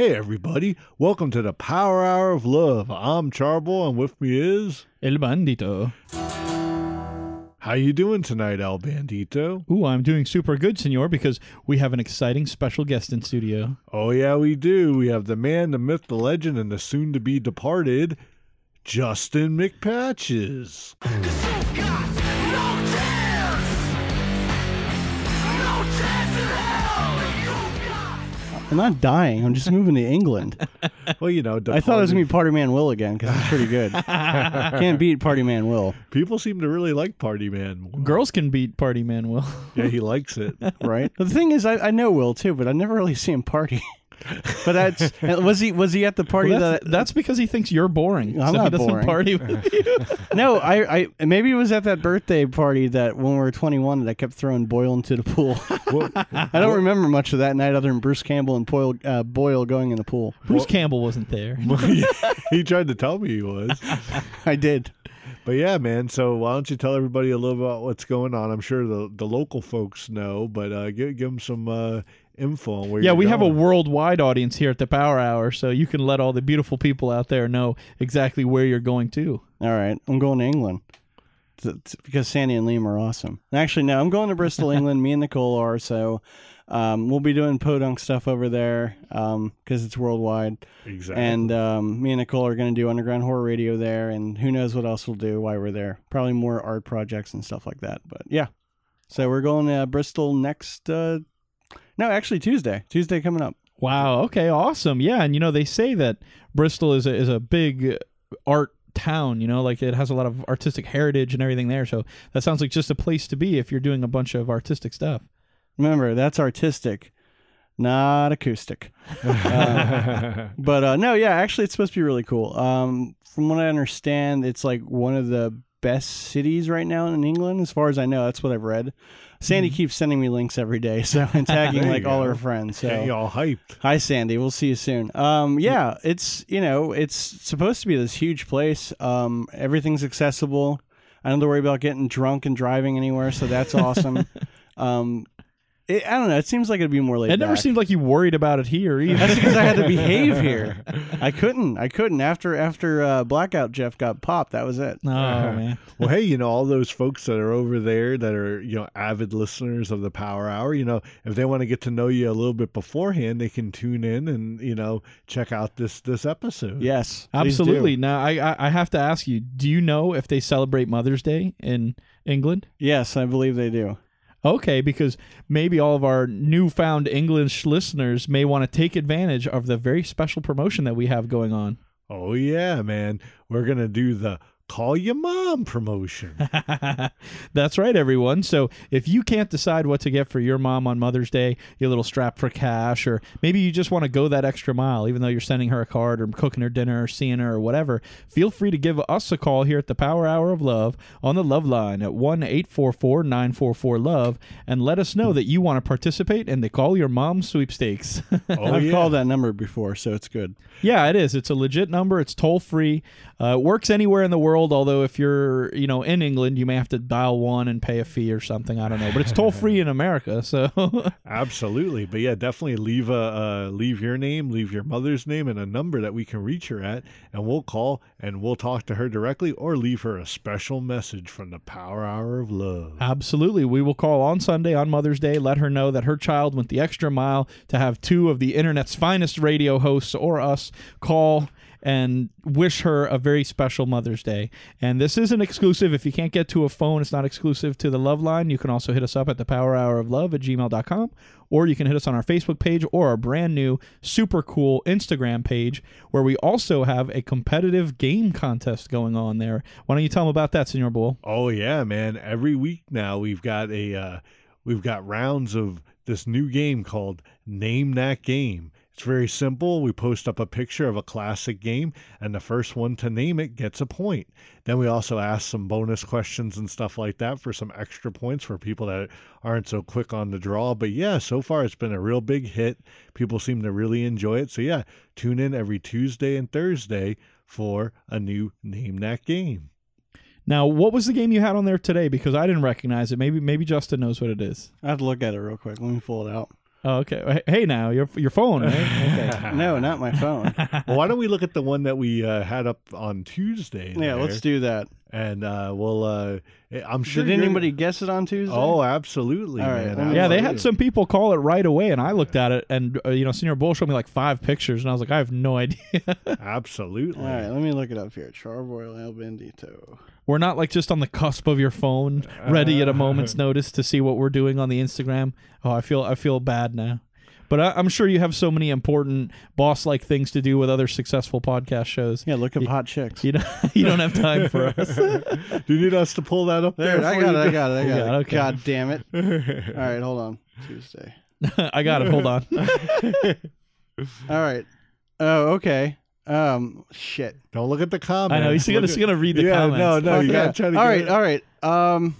Hey everybody, welcome to the Power Hour of Love. I'm Charboil and with me is El Bandito. How you doing tonight, El Bandito? Ooh, I'm doing super good, senor, because we have an exciting special guest in studio. Oh yeah, we do. We have the man, the myth, the legend, and the soon to be departed Justin McPatches. I'm not dying. I'm just moving to England. Well, you know, I thought it was gonna be Party Man Will again because it's pretty good. Can't beat Party Man Will, People seem to really like Party Man. Girls can beat Party Man Will. Yeah, he likes it. right? the thing is, I, I know Will too, but I never really see him party. But that's was he was he at the party Well, that's, that? that's because he thinks you're boring. I'm so he not doesn't boring. party with you. No, I, I maybe it was at that birthday party that when we were 21 that I kept throwing Boyle into the pool. Well, I don't remember much of that night other than Bruce Campbell and Boyle, uh, Boyle going in the pool. Bruce Campbell wasn't there. he tried to tell me he was. I did. But yeah, man. So why don't you tell everybody a little about what's going on? I'm sure the the local folks know, but uh, give give them some uh, info on where. Yeah, you're we have a worldwide audience here at the Power Hour, so you can let all the beautiful people out there know exactly where you're going to. All right, I'm going to England T- t- because Sandy and Liam are awesome. Actually, no, I'm going to Bristol, England. Me and Nicole are so. Um, we'll be doing podunk stuff over there because it's worldwide. exactly. And um, me and Nicole are going to do underground horror radio there, and who knows what else we'll do while we're there. Probably more art projects and stuff like that. But yeah, so we're going to Bristol next. Uh, no, actually Tuesday. Tuesday coming up. Wow. Okay. Awesome. Yeah, and you know they say that Bristol is a, is a big art town. You know, like it has a lot of artistic heritage and everything there. So that sounds like just a place to be if you're doing a bunch of artistic stuff. Remember, that's artistic, not acoustic. Uh, but uh, no, yeah, actually, it's supposed to be really cool. Um, from what I understand, it's like one of the best cities right now in England, as far as I know. That's what I've read. Sandy keeps sending me links every day, so and tagging like all go. her friends. So you all hyped. Hi, Sandy. We'll see you soon. Um, yeah, it's you know it's supposed to be this huge place. Um, everything's accessible. I don't have to worry about getting drunk and driving anywhere, so that's awesome. um, it, I don't know. It seems like it'd be more laid. It never back. seemed like you worried about it here either. That's because I had to behave here. I couldn't. I couldn't after after uh, blackout. Jeff got popped. That was it. Oh man. Well, hey, you know all those folks that are over there that are you know avid listeners of the Power Hour. You know, if they want to get to know you a little bit beforehand, they can tune in and you know check out this this episode. Yes, please do. Absolutely. Now I, I I have to ask you, do you know if they celebrate Mother's Day in England? Yes, I believe they do. Okay, because maybe all of our newfound English listeners may want to take advantage of the very special promotion that we have going on. Oh yeah, man. We're gonna do the call your mom promotion. That's right, everyone. So if you can't decide what to get for your mom on Mother's Day, your little strap for cash, or maybe you just want to go that extra mile, even though you're sending her a card or cooking her dinner or seeing her or whatever, feel free to give us a call here at the Power Hour of Love on the Love Line at 1 844 944 Love and let us know that you want to participate in the Call Your Mom sweepstakes. Oh I've yeah. called that number before, so it's good. Yeah, it is. It's a legit number. It's toll free. Uh, it works anywhere in the world. Although if you're, you know, in England, you may have to dial one and pay a fee or something. I don't know, but it's toll free in America. So Absolutely, but yeah, definitely leave a uh, leave your name, leave your mother's name, and a number that we can reach her at, and we'll call and we'll talk to her directly, or leave her a special message from the Power Hour of Love. absolutely, we will call on Sunday on Mother's Day. Let her know that her child went the extra mile to have two of the internet's finest radio hosts or us call and wish her a very special Mother's Day. And this isn't exclusive. If you can't get to a phone, it's not exclusive to the Love Line. You can also hit us up at the Power Hour of Love at gmail.com, or you can hit us on our Facebook page or our brand new, super cool Instagram page, where we also have a competitive game contest going on there. Why don't you tell them about that, Senor Bull? Oh yeah, man! Every week now we've got a uh, we've got rounds of this new game called Name That Game. It's very simple. We post up a picture of a classic game, and the first one to name it gets a point. Then we also ask some bonus questions and stuff like that for some extra points for people that aren't so quick on the draw. But yeah, so far it's been a real big hit. People seem to really enjoy it. So yeah, tune in every Tuesday and Thursday for a new Name That Game. Now, what was the game you had on there today? Because I didn't recognize it. Maybe maybe Justin knows what it is. I have to look at it real quick. Let me pull it out. Oh, okay. Hey, now your your phone, right? Okay. No, not my phone. well, why don't we look at the one that we uh, had up on Tuesday? yeah, there, let's do that. And uh, we'll. Uh, I'm sure. Did you're- anybody guess it on Tuesday? Oh, absolutely, All right, man. let me- yeah, they had some people call it right away, and I looked at it, and uh, you know, Senior Bull showed me like five pictures, and I was like, I have no idea. Absolutely. All right, let me look it up here. Charbroil El Bandito. we're not like just on the cusp of your phone, ready at a moment's notice to see what we're doing on the Instagram. Oh, I feel I feel bad now. But I, I'm sure you have so many important boss-like things to do with other successful podcast shows. Yeah, look up hot chicks. You don't you don't have time for us. Do you need us to pull that up there? There, I got it. I got it. I got got it. it, okay. God damn it. All right, hold on. Tuesday. I got it. Hold on. All right. Oh, okay. Um, shit. Don't look at the comments. I know he's gonna he's gonna read the yeah, comments. no, no, you Okay. gotta try to. all get right, it. all right. Um,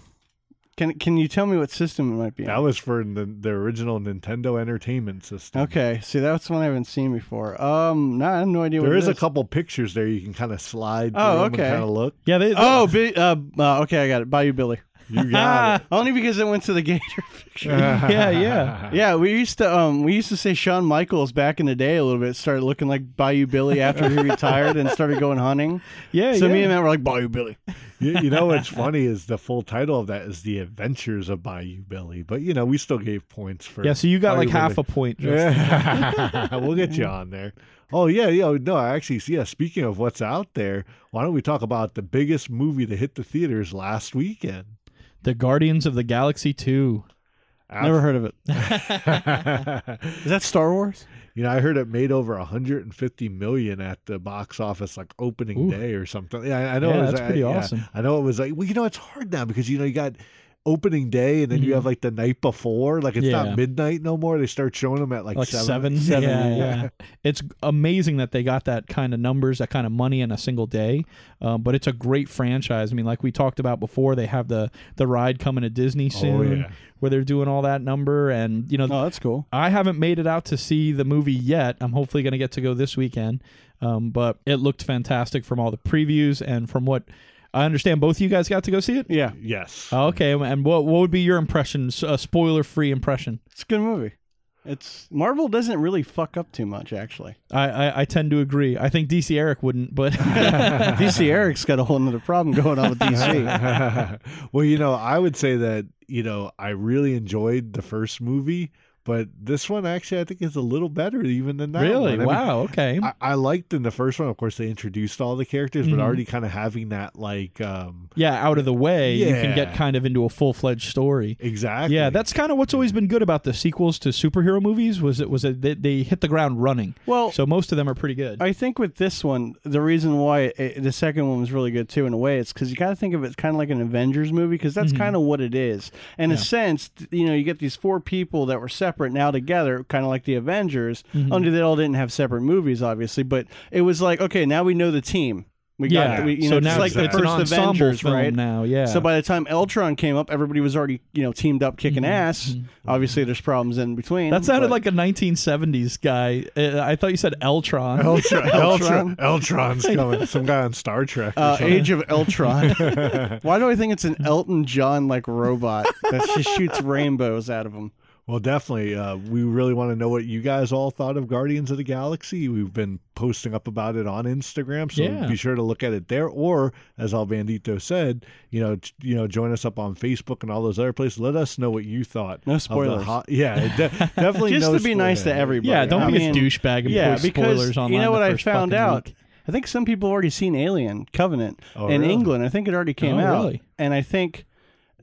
can can you tell me what system it might be? on? That was for the, the original Nintendo Entertainment System. Okay, see that's one I haven't seen before. Um, no, I have no idea. There what is it a couple pictures there you can kind of slide. Oh, through 'em okay. Kind of look. Yeah, they, Oh, bi- uh, uh, okay, I got it. Bayou Billy. You got Only because it went to the Gator picture. Yeah, yeah. yeah, we used to um we used to say Shawn Michaels back in the day a little bit started looking like Bayou Billy after he retired and started going hunting. yeah, So yeah. me and Matt were like Bayou Billy. you, you know what's funny is the full title of that is The Adventures of Bayou Billy. But you know, we still gave points for yeah, so you got Bayou like half Billy. a point. Justin. Yeah. we'll get you on there. Oh yeah, yeah. No, actually, yeah. Speaking of what's out there, why don't we talk about the biggest movie to hit the theaters last weekend? The Guardians of the Galaxy 2. Never heard of it. Is that Star Wars? You know, I heard it made over 150 million at the box office, like opening Ooh. day or something. Yeah, I- I know. Yeah, it was, that's pretty I, yeah, awesome. I know it was like, well, you know, it's hard now because you know you got opening day and then you Mhm. have like the night before. Like it's Yeah. not midnight no more. They start showing them at like, Like seven. seven. yeah, yeah. yeah. It's amazing that they got that kind of numbers, that kind of money in a single day. Um, but it's a great franchise. I mean, like we talked about before, they have the the ride coming to Disney Oh soon, yeah. where they're doing all that number. And you know, Oh, that's cool. I haven't made it out to see the movie yet. I'm hopefully going to get to go this weekend. Um, but it looked fantastic from all the previews and from what I understand. Both of you guys got to go see it. Yeah, Yes. Okay, and what what would be your impression? s- A spoiler free impression. it's a good movie. It's Marvel doesn't really fuck up too much actually. I, I, I tend to agree. I think DC Eric wouldn't, but DC Eric's got a whole nother problem going on with DC. well, you know, I would say that, you know, I really enjoyed the first movie, but this one actually I think is a little better even than that. really, one. I mean, wow, okay, I, I liked in the first one, of course, they introduced all the characters, Mhm. but already kind of having that like um yeah, out of the way, you can get kind of into a full fledged story. exactly. Yeah, that's kind of what's always been good about the sequels to superhero movies. Was it was it they, they hit the ground running? Well, So most of them are pretty good. I think with this one, the reason why it, the second one was really good too, in a way, it's because you got to think of it kind of like an Avengers movie, because that's Mhm. kind of what it is. In a sense, you know, you get these four people that were separate now together, kind of like the Avengers. Mhm. Only they all didn't have separate movies, obviously, but it was like, okay, now we know the team. We yeah, got, we, you so know, now just like it's, the an first ensemble Avengers, film right? now. Yeah. So by the time Eltron came up, everybody was already, you know, teamed up, kicking Mhm. ass. Mhm. Obviously, there's problems in between. that sounded but- like a 1970s guy. Uh, I thought you said Eltron. Eltron, Eltron. Eltron, Eltron's coming. Some guy on Star Trek. or uh. Age of Eltron. Why do I think it's an Elton John like robot that just shoots rainbows out of him? Well, definitely. Uh, we really want to know what you guys all thought of Guardians of the Galaxy. We've been posting up about it on Instagram, so Yeah. be sure to look at it there. Or, as Al Bandito said, you know, t- you know, join us up on Facebook and all those other places. Let us know what you thought. No spoilers. ho- yeah, de- definitely. Just no to be nice to everybody. yeah, don't I be mean, a douchebag and yeah, post because spoilers you know what I found out? week. I think some people have already seen Alien Covenant Oh, in really? England. I think it already came Oh, out, really? and I think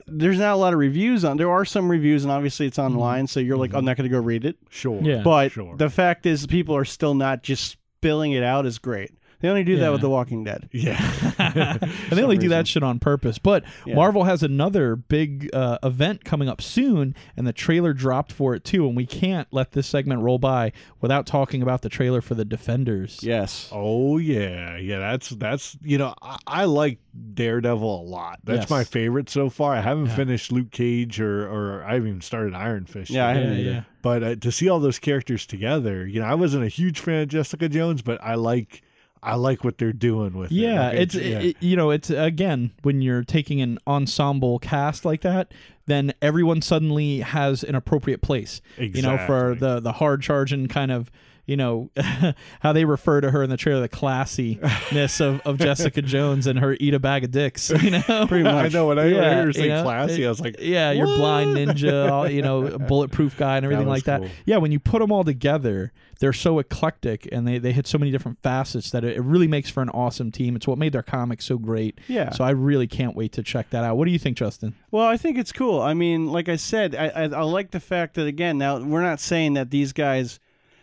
there's not a lot of reviews on. There are some reviews, and obviously it's mm-hmm. online, so you're like, I'm mm-hmm. not going to go read it. Sure. Yeah. But sure. the fact is, people are still not just spilling it out is great. They only do Yeah. that with The Walking Dead. yeah. and they only do that shit on purpose. But Yeah. Marvel has another big uh, event coming up soon, and the trailer dropped for it too. And we can't let this segment roll by without talking about the trailer for the Defenders. Yes. Oh yeah, yeah. That's that's you know I, I like Daredevil a lot. That's Yes. my favorite so far. I haven't Yeah. finished Luke Cage or or I haven't even started Iron Fist. Yeah, I haven't yeah, either. yeah. But uh, to see all those characters together, you know, I wasn't a huge fan of Jessica Jones, but I like I like what they're doing with it. Yeah, Like, it's yeah. It, you know it's again when you're taking an ensemble cast like that, then everyone suddenly has an appropriate place. You know, for the the hard charging kind of you know how they refer to her in the trailer, the classiness of, of Jessica Jones and her eat a bag of dicks. You know, Pretty I know when I Yeah, heard her you say know, classy, I was like, yeah, you're blind ninja, all, you know, bulletproof guy and everything was like that. Yeah, when you put them all together, they're so eclectic and they, they hit so many different facets that it, it really makes for an awesome team. It's what made their comics so great. Yeah. So I really can't wait to check that out. What do you think, Justin? Well, I think it's cool. I mean, like I said, I, I, I like the fact that again, now we're not saying that these guys,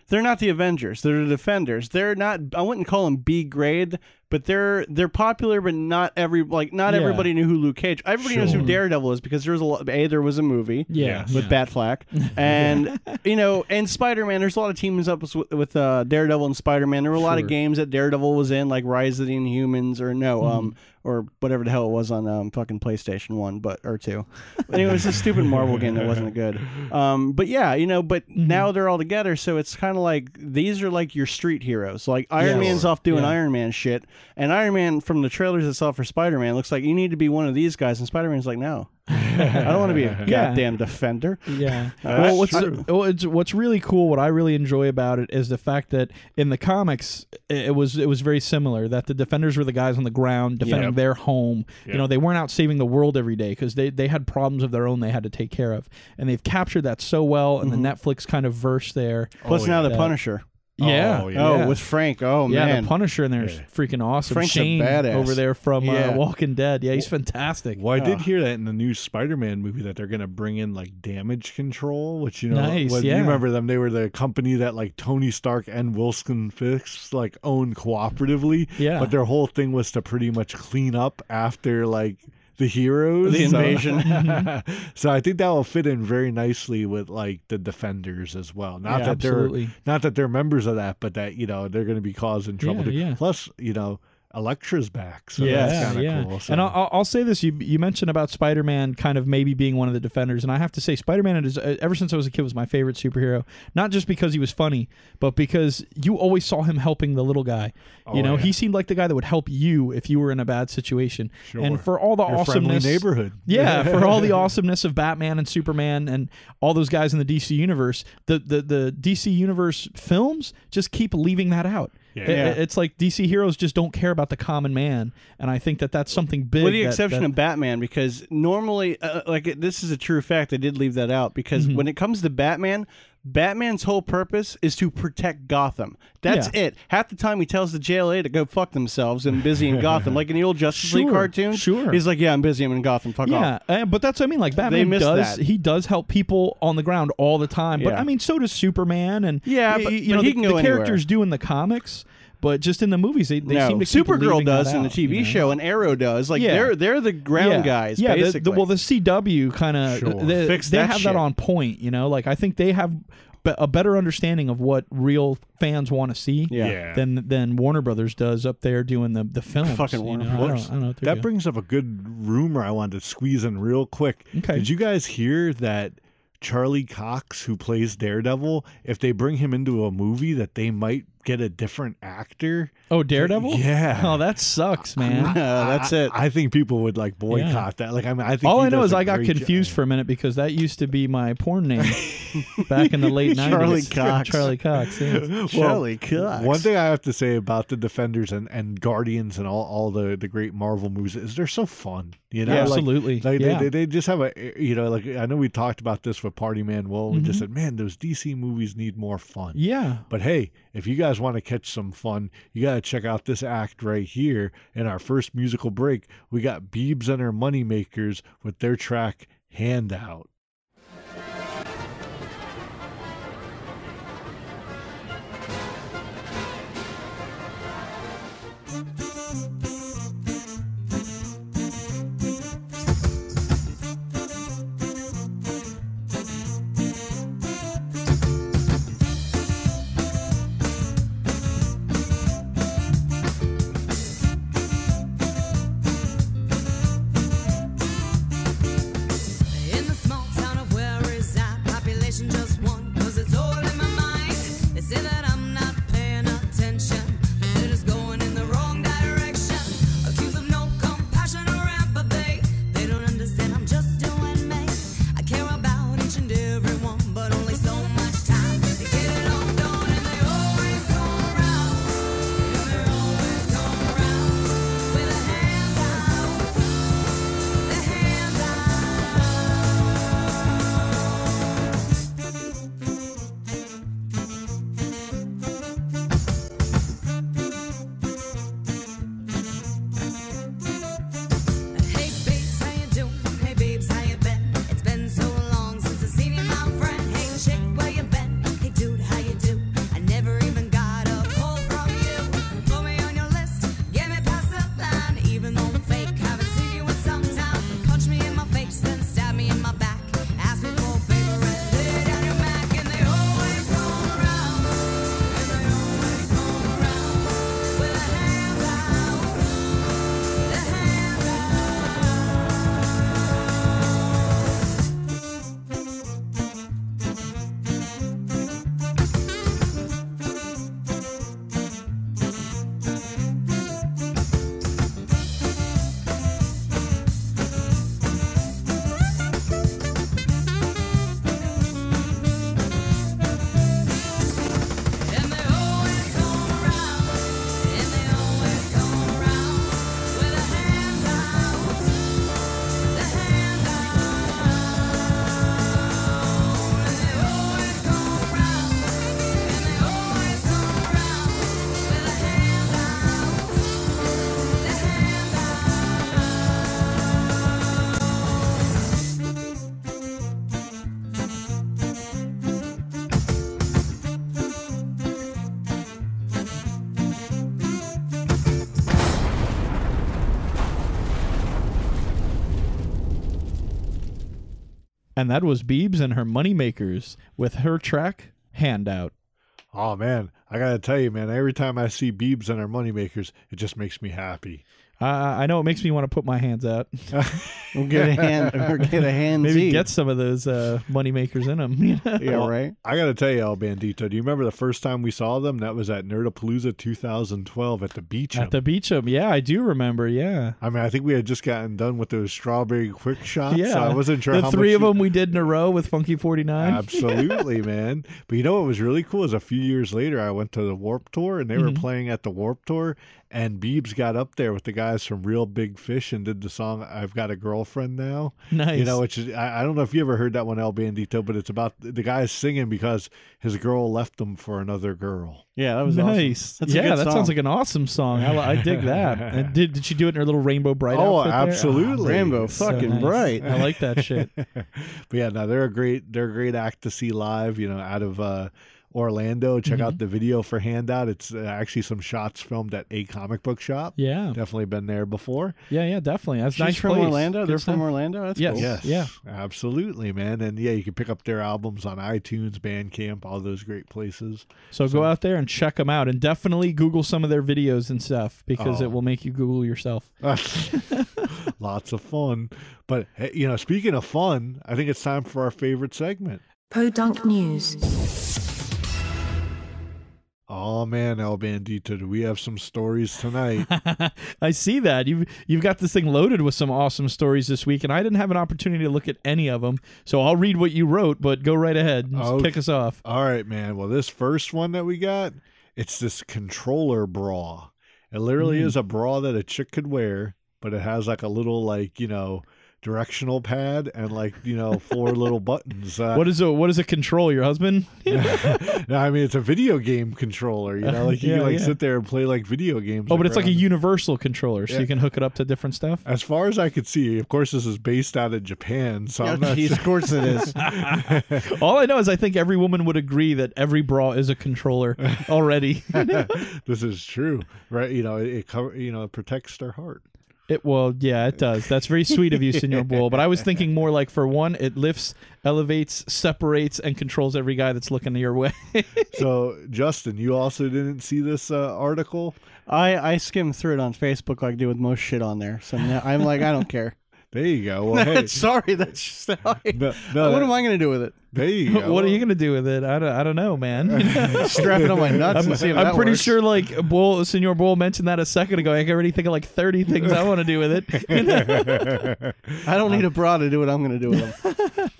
they're not the Avengers. They're the Defenders. They're not. I wouldn't call them B grade, but they're they're popular, but not every like not Yeah. everybody knew who Luke Cage. Everybody knows who Daredevil is because there's a lot. A there was a movie. Yeah. With Batfleck, and you know, and Spider Man. There's a lot of teams up with, with uh, Daredevil and Spider Man. There were a lot Sure. of games that Daredevil was in, like Rise of the Inhumans, or no, Mm-hmm. um, or whatever the hell it was on um, fucking PlayStation One, but or two. anyway, it was a stupid Marvel game that wasn't good. Um, but yeah, you know, but Mm-hmm. now they're all together, so it's kind of like these are like your street heroes. Like Iron Yes. Man's off doing Yeah. Iron Man shit, and Iron Man from the trailers itself for Spider Man looks like you need to be one of these guys, and Spider Man's like, no, I don't want to be a Yeah. goddamn defender. Yeah. That's well, what's true. well, it's, what's really cool, what I really enjoy about it is the fact that in the comics it it was it was very similar. That the defenders were the guys on the ground defending Yep. their home. You Yep. know, they weren't out saving the world every day because they they had problems of their own they had to take care of, and they've captured that so well in the mm-hmm. Netflix kind of verse there. Plus Oh, now yeah. the Punisher. Yeah. Oh, Oh, Yeah. with Frank. Oh man. yeah, man. the Punisher in there is Yeah. freaking awesome. Frank's a Shane badass. over there from Yeah. uh, Walking Dead. Yeah, he's fantastic. Well, I did hear that in the new Spider-Man movie that they're going to bring in like damage control, which you know, Nice, when- yeah. you remember them? They were the company that like Tony Stark and Wilson Fisk like owned cooperatively. Yeah. but their whole thing was to pretty much clean up after like the heroes, The invasion. so I think that will fit in very nicely with like the defenders as well. Not Yeah, that absolutely. they're not that they're members of that, but that you know they're going to be causing trouble. Yeah, yeah. Plus, you know, Elektra's back, so yeah, that's kind of yeah. cool. So. And I'll, I'll- say this: you you mentioned about Spider-Man kind of maybe being one of the defenders, and I have to say, Spider-Man is uh, ever since I was a kid was my favorite superhero. Not just because he was funny, but because you always saw him helping the little guy. Oh, you know, yeah. he seemed like the guy that would help you if you were in a bad situation. Sure. And for all the Your awesomeness, neighborhood. yeah, for all the awesomeness of Batman and Superman and all those guys in the DC universe, the the, the DC universe films just keep leaving that out. Yeah. It- Yeah. It's like DC heroes just don't care about the common man, and I think that that's something big. With the that- exception that- of Batman, because normally, uh, like this is a true fact. I did leave that out because Mm-hmm. when it comes to Batman, Batman's whole purpose is to protect Gotham. That's Yeah. it. Half the time, he tells the JLA to go fuck themselves and busy in Gotham, like in the old Justice League Sure, cartoon. sure. he's like, "Yeah, I'm busy. I'm in Gotham. Fuck yeah, off." uh, but that's what I mean. Like Batman does, that. he does help people on the ground all the time. But Yeah. I mean, so does Superman, and Yeah, y- but- you but know he the, can the go anywhere. characters do in the comics, but just in the movies, they, they no, seem to keep Supergirl leaving that does in the TV you know? show, and Arrow does. Like Yeah. they're they're the ground yeah. guys. Yeah, the- basically. the, well, the CW kind of Sure. they, Fix they that have shit. that on point. You know, like I think they have be- a better understanding of what real fans want to see. Yeah. Yeah. Than than Warner Brothers does up there doing the the films. Fucking you Warner know? I Brothers. don't, I don't know That brings up a good rumor I wanted to squeeze in real quick. Okay. Did you guys hear that Charlie Cox, who plays Daredevil, if they bring him into a movie, that they might get a different actor? oh, Daredevil. Yeah. Oh, that sucks, man. That's it. I, think people would like boycott that. Like I mean, I think All I know is I got confused job. for a minute because that used to be my porn name back in the late nineties. Charlie. Cox. Charlie Cox. Yeah. Well, Charlie Cox. One thing I have to say about the Defenders and, and Guardians and all, all the, the great Marvel movies is they're so fun. You know, Yeah, Like- absolutely. Like Yeah. they, they, they just have a you know like I know we talked about this with Party Man. Will we Mm-hmm. just said, man, those DC movies need more fun. Yeah. But hey, if you guys guys want to catch some fun, you got to check out this act right here. In our first musical break, we got Beebs and her Moneymakers with their track Handout. And that was Beebs and her Moneymakers with her track Handout. Oh man, I gotta tell you, man. Every time I see Beebs and our moneymakers, it just makes me happy. Uh, I know it makes me want to put my hands out. We'll get a hand or get a hand. Maybe get some of those uh, moneymakers in them. You know? Yeah, right. I gotta tell you, El Bandito. Do you remember the first time we saw them? That was at Nerdapalooza 2012 at the beach. At the Beecham. Yeah, I do remember. Yeah. I mean, I think we had just gotten done with those strawberry quick shots. Yeah. so I wasn't sure The how three much of you- them we did in a row with Funky 49. Absolutely, man. But you know what was really cool is a few years later, I went to the Warp Tour and they were Mhm. playing at the Warp Tour, and Beebs got up there with the guys from Reel Big Fish and did the song "I've Got a Girlfriend Now." Nice. You know, which is I, I don't know if you ever heard that one, El Bandito, but it's about the guy singing because his girl left him for another girl. Yeah, that was awesome. nice. That's a yeah, good that song. sounds like an awesome song. I, li- I dig that. And did did she do it in her little Rainbow Brite Oh, outfit there? absolutely. Rainbow, so fucking nice. bright. I like that shit. but yeah, no, they're a great they're a great act to see live. You know, out of uh, Orlando. Check Mm-hmm. out the video for Handout. It's uh, actually some shots filmed at a comic book shop. Yeah, Definitely been there before. yeah, yeah, definitely. That's She's nice from place. Orlando. Good They're stuff. from Orlando. That's Yes. cool. Yes. Yeah. Absolutely, man. And yeah, you can pick up their albums on iTunes, Bandcamp, all those great places. So, go out there and check them out, and definitely Google some of their videos and stuff because Oh. it will make you Google yourself. Lots of fun. But you know, speaking of fun, I think it's time for our favorite segment. Podunk News. Oh man, El Bandito, do we have some stories tonight? I see that you've you've got this thing loaded with some awesome stories this week, and I didn't have an opportunity to look at any of them. So I'll read what you wrote, but go right ahead and Okay. kick us off. All right, man. Well, this first one that we got, it's this controller bra. It literally Mm. is a bra that a chick could wear, but it has like a little like, you know, directional pad and like you know four little buttons. Uh, What is a what is a control? Your husband? no, I mean it's a video game controller. You know, like you Yeah, can like yeah. sit there and play like video games. Oh, but it's like a around. universal controller, so Yeah. you can hook it up to different stuff. As far as I could see, of course, this is based out of Japan, so I'm not Jeez, sure. of course it is. All I know is I think every woman would agree that every bra is a controller already. this is true, right? You know, it, it cover, you know, it protects their heart. It well, yeah, it does. That's very sweet of you, Senor Bull. But I was thinking more like for one, it lifts, elevates, separates, and controls every guy that's looking your way. So, Justin, you also didn't see this uh, article? I I skimmed through it on Facebook like I do with most shit on there. So now I'm like, I don't care. There you go. Well, hey, Sorry, that's just how I, no, no, what that- am I going to do with it? There you go. what are you gonna do with it? I don't, I don't know, man. Strap it on my nuts I'm, and see if I'm pretty works. sure like Bull, Senor Bull mentioned that a second ago. I can already think of like 30 things I want to do with it. I don't need a bra to do what I'm going to do with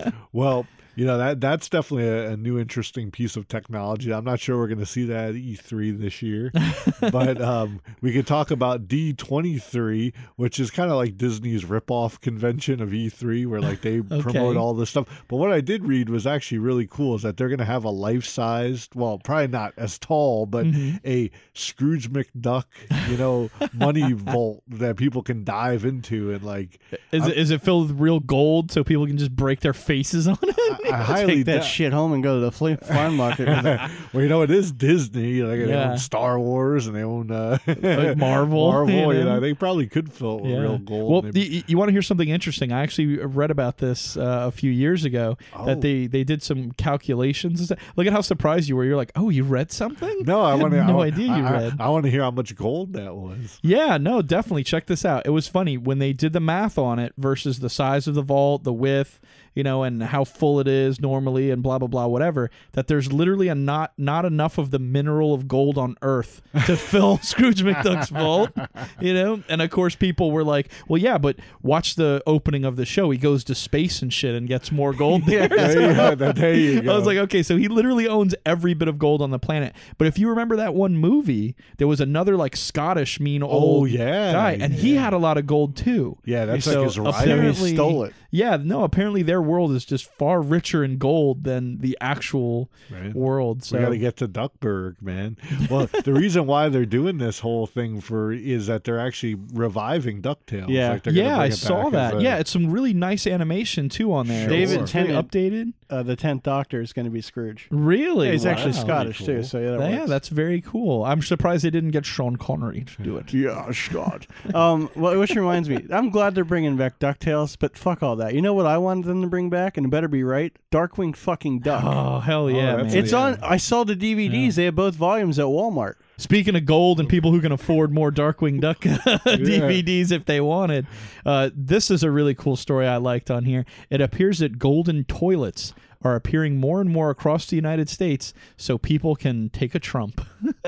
them. Well, you know that that's definitely a, a new interesting piece of technology. I'm not sure we're going to see that at E3 this year, but um, we could talk about D23, which is kind of like Disney's ripoff convention of E3, where like they promote all this stuff. But what I did read was actually really cool. Is that they're going to have a life-sized, well, probably not as tall, but Mm-hmm. a Scrooge McDuck, you know, money vault that people can dive into and like. Is it, is it filled with real gold so people can just break their faces on it? I highly Take that doubt- shit home and go to the flea farm market with it. Well, you know, it is Disney. Like they Yeah. own Star Wars and they own uh, Like Marvel, Marvel, you you know? know? they probably could fill it with real gold. Well, Maybe- you, want to hear something interesting? I actually read about this uh, a few years ago Oh. that they they did some calculations. and stuff. Look at how surprised you were. You're like, oh, you read something? no, I had want to. no idea you I, read. I, want to hear how much gold that was. Yeah, no, definitely check this out. It was funny when they did the math on it versus the size of the vault, the width, you know, and how full it is normally, and blah blah blah, whatever. That there's literally a not not enough of the mineral of gold on Earth to fill Scrooge McDuck's vault, you know. And of course, people were like, "Well, yeah, but watch the opening of the show. He goes to space and shit and gets more gold there." There you go. There you go. I was like, okay, so he literally owns every bit of gold on the planet. But if you remember that one movie, there was another like Scottish mean oh, old Oh, yeah, guy, and he had a lot of gold too. yeah, that's So like his rival. apparently, He stole it. Yeah, no, apparently their world is just far richer in gold than the actual Right. world. So We got to get to Duckburg, man. Well, the reason why they're doing this whole thing for is that they're actually reviving Ducktales. Yeah. like yeah, I saw that. a- yeah, it's some really nice animation too on there. Sure. David It's very Tennant- updated. Uh, the tenth Doctor is going to be Scrooge. Really? Yeah, he's actually Scottish cool. too, so yeah, that Yeah, works. that's very cool. I'm surprised they didn't get Sean Connery to do it. Yeah, Scott. um, well, which reminds me, I'm glad they're bringing back Ducktales, but fuck all that. You know what I wanted them to bring back, and it better be right? Darkwing fucking Duck. Oh hell yeah, that's man! it's yeah. on. I saw the DVDs. They have both volumes at Walmart. Speaking of gold and people who can afford more Darkwing Duck DVDs if they wanted, uh, this is a really cool story I liked on here. It appears that golden toilets are appearing more and more across the United States so people can take a Trump.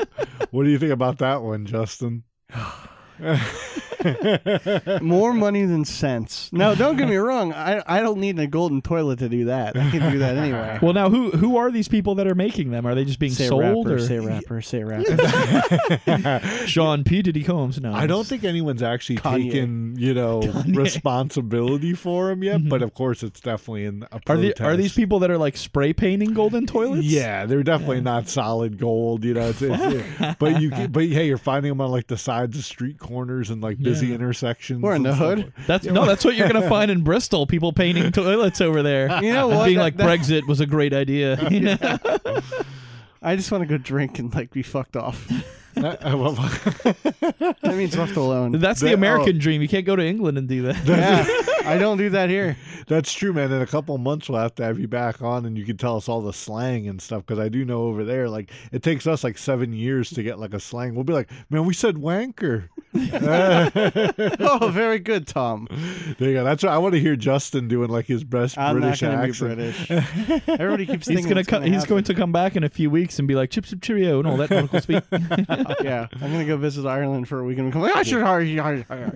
What do you think about that one, Justin? More money than sense. No, don't get me wrong. I I don't need a golden toilet to do that. I can do that anyway. well, now who who are these people that are making them? Are they just being say sold rapper, or say rapper, say rapper. Sean P Diddy Combs? No, I don't think anyone's actually Kanye. taken, you know, responsibility for them yet. But mm-hmm. of course, it's definitely in a Are the, are these people that are like spray painting golden toilets? Yeah, they're definitely not solid gold, you know. It's, it's, but you, but hey, you're finding them on like the sides of street corners and like busy Yeah. intersections. We're in and the stuff hood. like- That's no, that's what you're gonna find in Bristol. People painting toilets over there. You know And what? Being That- like that- Brexit was a great idea. You know? I just want to go drink and like be fucked off. Uh, That means left alone. That's the That- American oh. dream. You can't go to England and do that. yeah, I don't do that here. That's true, man. In a couple of months, we'll have to have you back on, and you can tell us all the slang and stuff. Because I do know over there, like it takes us like seven years to get like a slang. We'll be like, man, we said wanker. Oh, very good, Tom. There you go. That's what I want to hear Justin doing, like his best I'm British not going to accent. be British. Everybody keeps He's thinking gonna it's co- he's happen. going to come back in a few weeks and be like chip chip cheerio and all that nautical speak. yeah, I'm gonna go visit Ireland for a week and come. like I should hire you.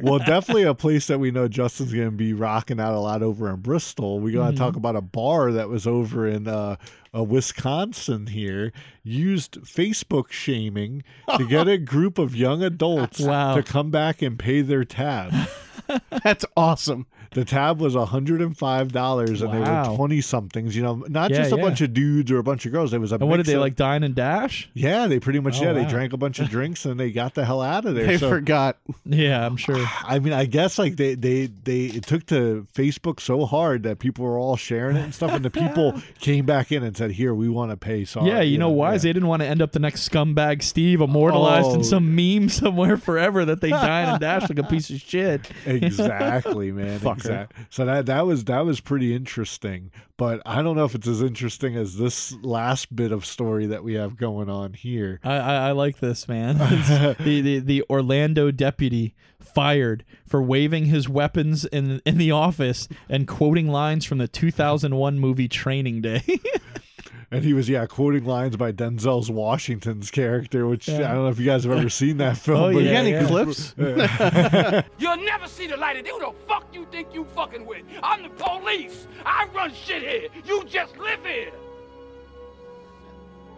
well, definitely a place that we know Justin's going to be rocking out a lot over in Bristol. We're going to talk about a bar that was over in uh, uh, Wisconsin here, used Facebook shaming to get a group of young adults Wow. to come back and pay their tab. That's awesome. The tab was hundred and five dollars, and they were twenty somethings. You know, not Yeah, just a yeah. bunch of dudes or a bunch of girls. It was a And what did they of- like dine and dash? Yeah, they pretty much Oh, yeah. They drank a bunch of drinks and they got the hell out of there. They so, forgot. Yeah, I'm sure. I mean, I guess like they they they it took to Facebook so hard that people were all sharing it and stuff, and the people came back in and said, "Here, we want to pay." Sorry, yeah, you know why? Is yeah. they didn't want to end up the next scumbag Steve immortalized Oh. in some meme somewhere forever that they dine and dash like a piece of shit. exactly, man. Fucker. Exactly. So that that was that was pretty interesting, but I don't know if it's as interesting as this last bit of story that we have going on here. I, I, I like this man. The, the the Orlando deputy fired for waving his weapons in in the office and quoting lines from the 2001 movie Training Day. And he was yeah quoting lines by Denzel's Washington's character, which Yeah. I don't know if you guys have ever seen that film. Oh, but You yeah, got any yeah. clips? You'll never see the light of day. Who the fuck you think you fucking with? I'm the police. I run shit here. You just live here.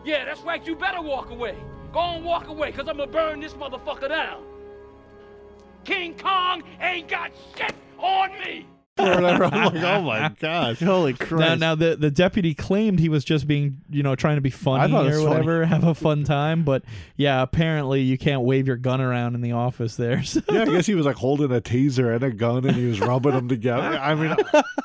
Yeah, that's right. You better walk away. Go and walk away, because I'm going to burn this motherfucker down. King Kong ain't got shit on me. Or whatever. I'm like, oh my gosh. Holy Christ! now, now the the deputy claimed he was just being, you know, trying to be funny thought it or was funny. whatever, have a fun time. But yeah, apparently you can't wave your gun around in the office there. So. Yeah, I guess he was like holding a taser and a gun, and he was rubbing them together. I mean,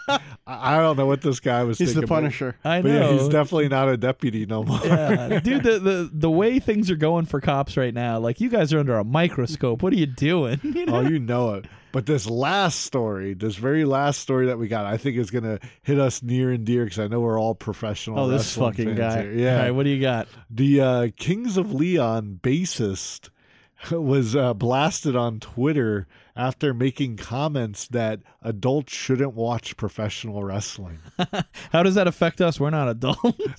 I, I don't know what this guy was. He's the thinking, but- Punisher. I know. yeah, he's definitely not a deputy no more. yeah, dude, the, the the way things are going for cops right now, like you guys are under a microscope. What are you doing? You oh, know? Oh, you know it. But this last story, this very last story that we got, I think is going to hit us near and dear because I know we're all professional. Oh, this fucking guy. here. Yeah. All right, what do you got? the uh, Kings of Leon bassist was uh, blasted on Twitter after making comments that adults shouldn't watch professional wrestling. How does that affect us? We're not adults.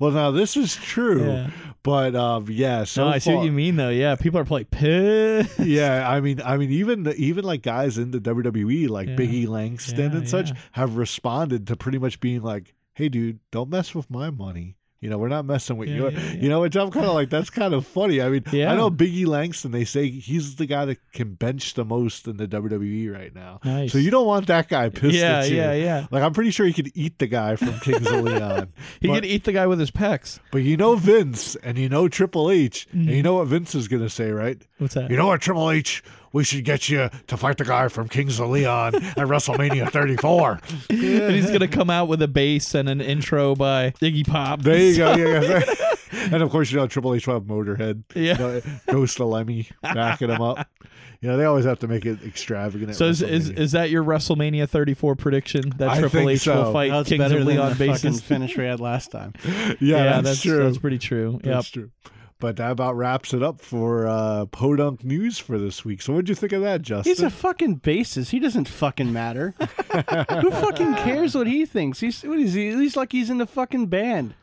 well, now this is true, Yeah. But um, yeah. So no, I see far- what you mean though. Yeah, people are probably pissed. yeah, I mean, I mean, even even like guys in the WWE, like Yeah. Biggie Langston Yeah, and such, yeah. have responded to pretty much being like, "Hey, dude, don't mess with my money." You know, we're not messing with Yeah, you. yeah, yeah. You know, which I'm kind of like, that's kind of funny. I mean, Yeah. I know Biggie Langston. They say he's the guy that can bench the most in the WWE right now. Nice. So you don't want that guy pissed Yeah, at you. yeah, yeah. Like I'm pretty sure he could eat the guy from Kings of Leon. He but, could eat the guy with his pecs. but you know Vince and you know Triple H Mm-hmm. and you know what Vince is gonna say, right? What's that? You know what, Triple H? We should get you to fight the guy from Kings of Leon at WrestleMania 34. and he's gonna come out with a bass and an intro by Iggy Pop. There you go. Yeah, yeah. and of course, you know Triple H will have Motorhead, Yeah. you know, Ghost of Lemmy backing him up. You know they always have to make it extravagant. So is, is is that your WrestleMania 34 prediction that I Triple think H will fight That's Kings better of than Leon the fucking finish we had last time. yeah, that's, true. That's pretty true. Yep. That's true. But that about wraps it up for uh, Podunk News for this week. So what'd you think of that, Justin? He's a fucking bassist. He doesn't fucking matter. Who fucking cares what he thinks? He's what is he? He's like he's in the fucking band.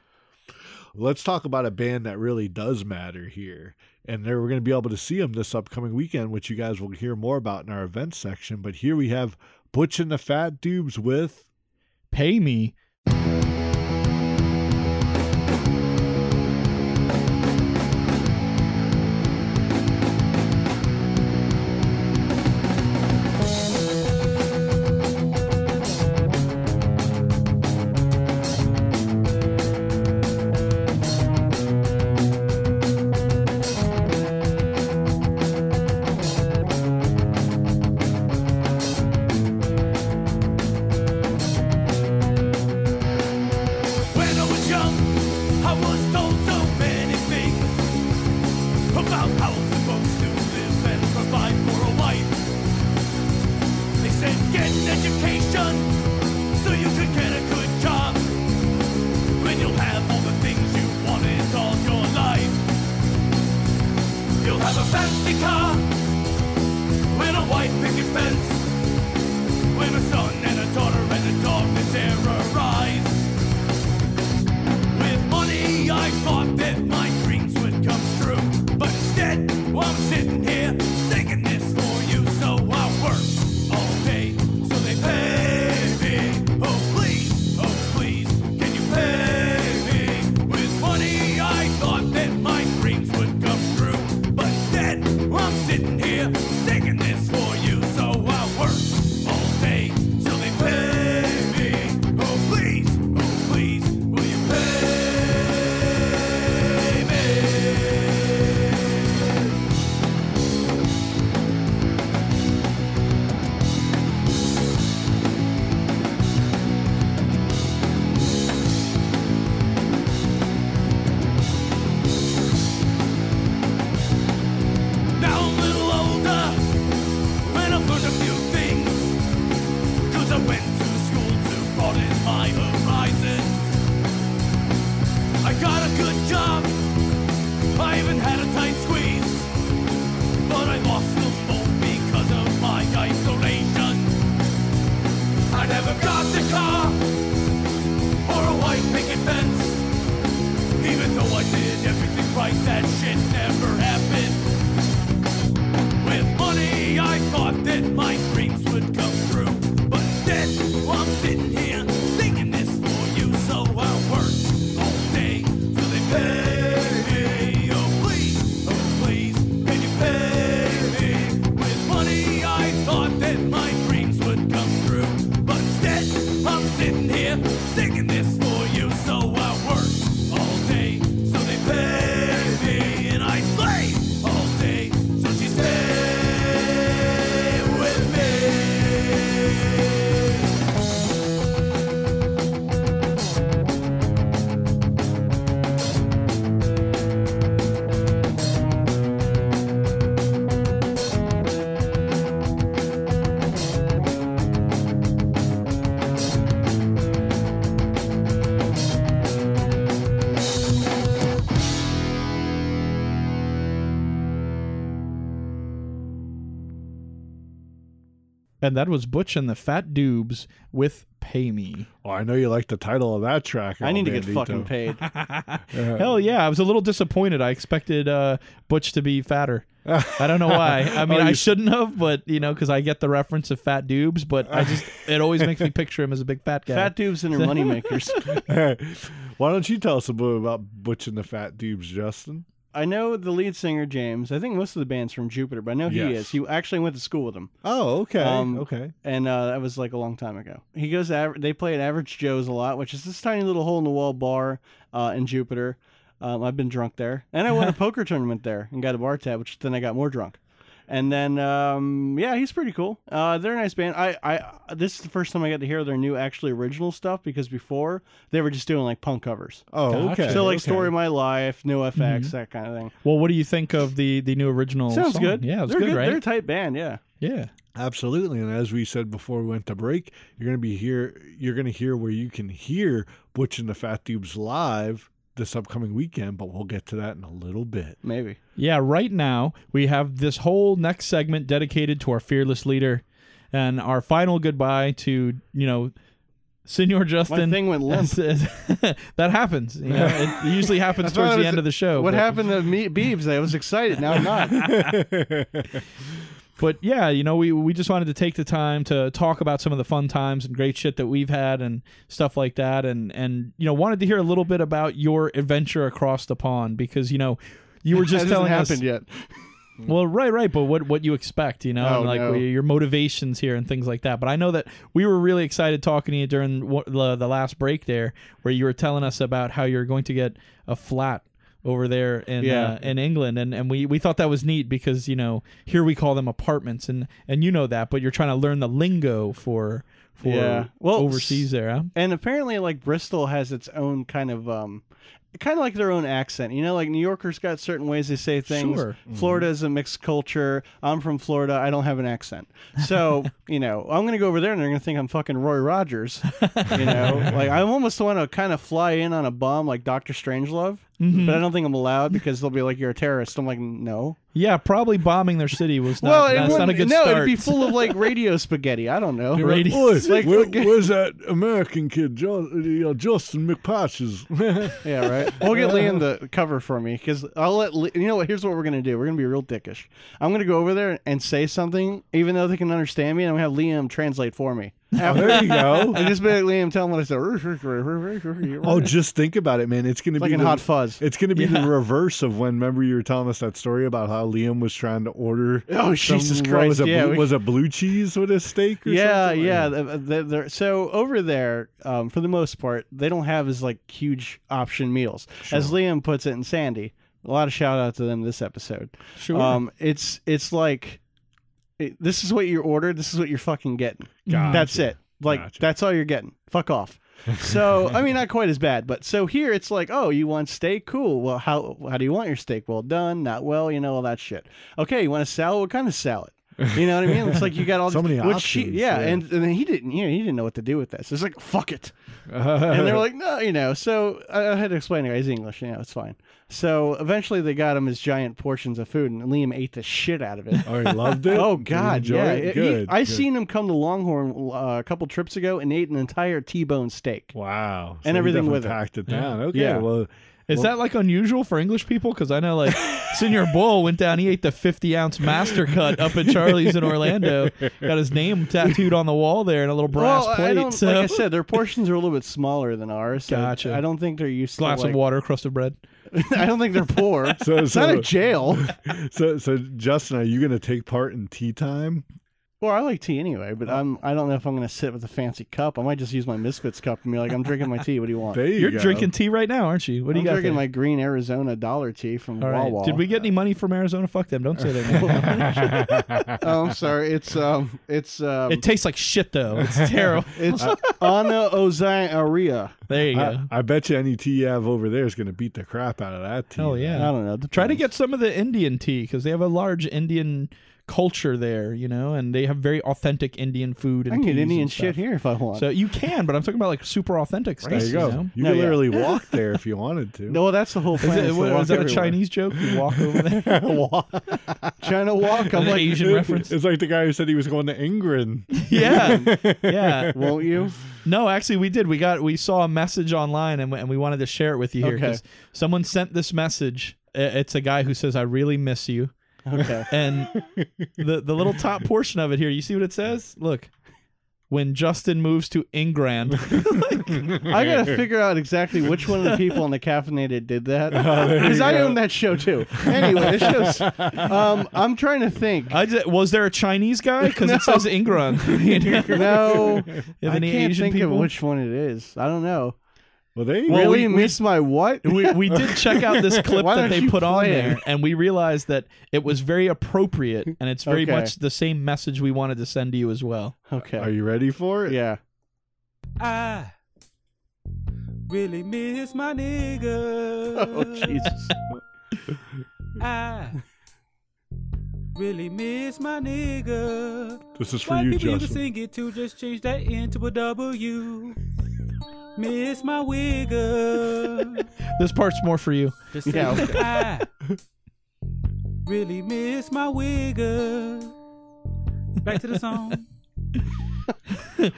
Let's talk about a band that really does matter here. And there we're going to be able to see them this upcoming weekend, which you guys will hear more about in our events section. But here we have Butch and the Fat Dubes with Pay me. And that was Butch and the Fat Dubes with "Pay Me." Oh, I know you like the title of that track. I need to get fucking paid. Hell yeah, I was a little disappointed. I expected uh, Butch to be fatter. I don't know why. I mean, Oh, I shouldn't have, but you know, because I get the reference of Fat Dubes, but I just it always makes me picture him as a big fat guy. Fat dubes and their moneymakers. Why don't you tell us a bit about Butch and the Fat Dubes, Justin? I know the lead singer James. I think most of the band's from Jupiter, but I know he Yes. is. He actually went to school with him, Oh, okay. Um, okay. and uh, that was like a long time ago. He goes. To Aver- they play at Average Joe's a lot, which is this tiny little hole in the wall bar uh, in Jupiter. Um, I've been drunk there, and I won a poker tournament there and got a bar tab, which then I got more drunk. And then, um, yeah, he's pretty cool. Uh, they're a nice band. I, I, this is the first time I got to hear their new, actually original stuff because before they were just doing like punk covers. Oh, okay. so like okay. "Story of My Life," NOFX, that kind of thing. Well, what do you think of the the new original? Sounds song? good. Yeah, it was they're good, They're a tight band. Yeah. Yeah. Absolutely, and as we said before we went to break, you're gonna be here. You're gonna hear where you can hear Butch and the Fat Dubes live this upcoming weekend, but we'll get to that in a little bit. Maybe. Yeah, right now we have this whole next segment dedicated to our fearless leader and our final goodbye to, you know, Senor My Justin. thing went limp. that happens. You know, it usually happens towards the was- end of the show. What but- happened to me, Beebs? I was excited. Now I'm not. But yeah, you know, we we just wanted to take the time to talk about some of the fun times and great shit that we've had and stuff like that, and and you know, wanted to hear a little bit about your adventure across the pond because you know, you were just telling hasn't us. happened yet. Well, right, right, but what what you expect, you know, Oh, and like no. your motivations here and things like that. But I know that we were really excited talking to you during the, the last break there, where you were telling us about how you're going to get a flat over there in Yeah. uh, in England, and and we we thought that was neat because you know here we call them apartments, and and you know that, but you're trying to learn the lingo for for Yeah. Well, overseas there, huh? And apparently, like Bristol has its own kind of, um, kind of like their own accent. You know, like New Yorkers got certain ways they say things. Sure. Florida is a mixed culture. I'm from Florida. I don't have an accent. So you know, I'm gonna go over there and they're gonna think I'm fucking Roy Rogers. You know, like I almost want to kind of fly in on a bomb like Doctor Strangelove. Mm-hmm. But I don't think I'm allowed because they'll be like, "You're a terrorist." I'm like, "No." Yeah, probably bombing their city was not. well, it that's not a wouldn't- good no, start. it'd be full of like radio spaghetti. I don't know. Radio- Oi, like where- fucking- where's that American kid, jo- uh, Justin McPatches? Yeah, right. We'll get Liam to cover for me because I'll let Li- you know what. Here's what we're gonna do. We're gonna be real dickish. I'm gonna go over there and say something, even though they can understand me, and I'm gonna have Liam translate for me. oh, there you go. And just be like Liam, tell him what I said. Oh, just think about it, man. It's gonna like be in the, Hot Fuzz. It's gonna be Yeah. the reverse of when. Remember, you were telling us that story about how Liam was trying to order. Oh, Jesus what Christ, Was it, yeah, blue, we- was it blue cheese with a steak? Or yeah, something? yeah. the- the- the- so over there, um, for the most part, they don't have as like huge option meals. As Liam puts it in Sandy, a lot of shout out to them this episode. Sure. Um, it's it's like it, this is what you ordered. This is what you're fucking getting. Gotcha. That's it. Like Gotcha. that's all you're getting. Fuck off. So I mean, not quite as bad, but so here it's like, oh, you want steak? Cool. Well, how how do you want your steak? Well done, not well, you know all that shit. Okay, you want a salad? What kind of salad? You know what I mean? It's like you got all So these, many which she- options, yeah, yeah. and and then he didn't, you know, he didn't know what to do with this. It's like fuck it, and they're like, no, you know. So I, I had to explain to guys English, you know, it's fine. So eventually they got him his giant portions of food, and Liam ate the shit out of it. Oh, he loved it. Oh God, yeah. it? It- he- Good. I good. seen him come to Longhorn uh, a couple trips ago and ate an entire T-bone steak. Wow, And he everything with it. packed it down. Okay, Yeah. well, Is that like unusual for English people? Because I know like Senor Bull went down, he ate the 50 ounce master cut up at Charley's in Orlando. Got his name tattooed on the wall there in a little brass well, plate. I don't, so like I said, their portions are a little bit smaller than ours. So Gotcha. I don't think they're used glass to. of like- water, crust of bread. I don't think they're poor. So- it's so- not a jail. so so Justin, are you going to take part in tea time? Well, I like tea anyway, but I'm. I don't know if I'm going to sit with a fancy cup. I might just use my Misfits cup and be like, "I'm drinking my tea. What do you want?" There you You're go. drinking tea right now, aren't you? What do I'm you got? drinking there? my green Arizona dollar tea from All right. Wawa. Did we get any money from Arizona? Fuck them. Don't say that. oh, I'm sorry. It's um, it's um, it tastes like shit though. It's terrible. it's Ana Ozan Aria. There you go. I, I bet you any tea you have over there is going to beat the crap out of that tea. Hell yeah. I don't know. Try to get some of the Indian tea because they have a large Indian culture there, you know, and they have very authentic Indian food. And I can get Indian shit here if I want. So you can, but I'm talking about like super authentic stuff. There you go. know? You No, can yeah. literally walk there if you wanted to. no, well, that's the whole Is, plan. it, is to what- walk is that a. Chinese joke? You walk over there? Trying to walk. I'm An like, Asian reference? It's like the guy who said he was going to England. yeah, yeah. won't you? No, actually, we did. We got we saw a message online, and we, and we wanted to share it with you here Okay. because someone sent this message. It's a guy who says, "I really miss you," Okay. and the the little top portion of it here. You see what it says? Look, when Justin moves to England. I gotta figure out exactly which one of the people on the caffeinated did that Oh, because I own that show too. Anyway, this show's. Um, I'm trying to think. I just, was there a Chinese guy? Because it says England. You know? No, You have I any can't Asian think people? of which one it is. I don't know. Well, they Well, really we- we- miss my what? we, we did check out this clip Why that they put on play it? there, and we realized that it was very appropriate, and it's very Okay. much the same message we wanted to send to you as well. Okay. Are you ready for it? Yeah. I really miss my nigga. Oh Jesus. I really miss my nigga. This is for White you, people you can sing it to, just change that into a W. Miss my wigger. This part's more for you. Just Yeah, say I really miss my wigger. Back to the song.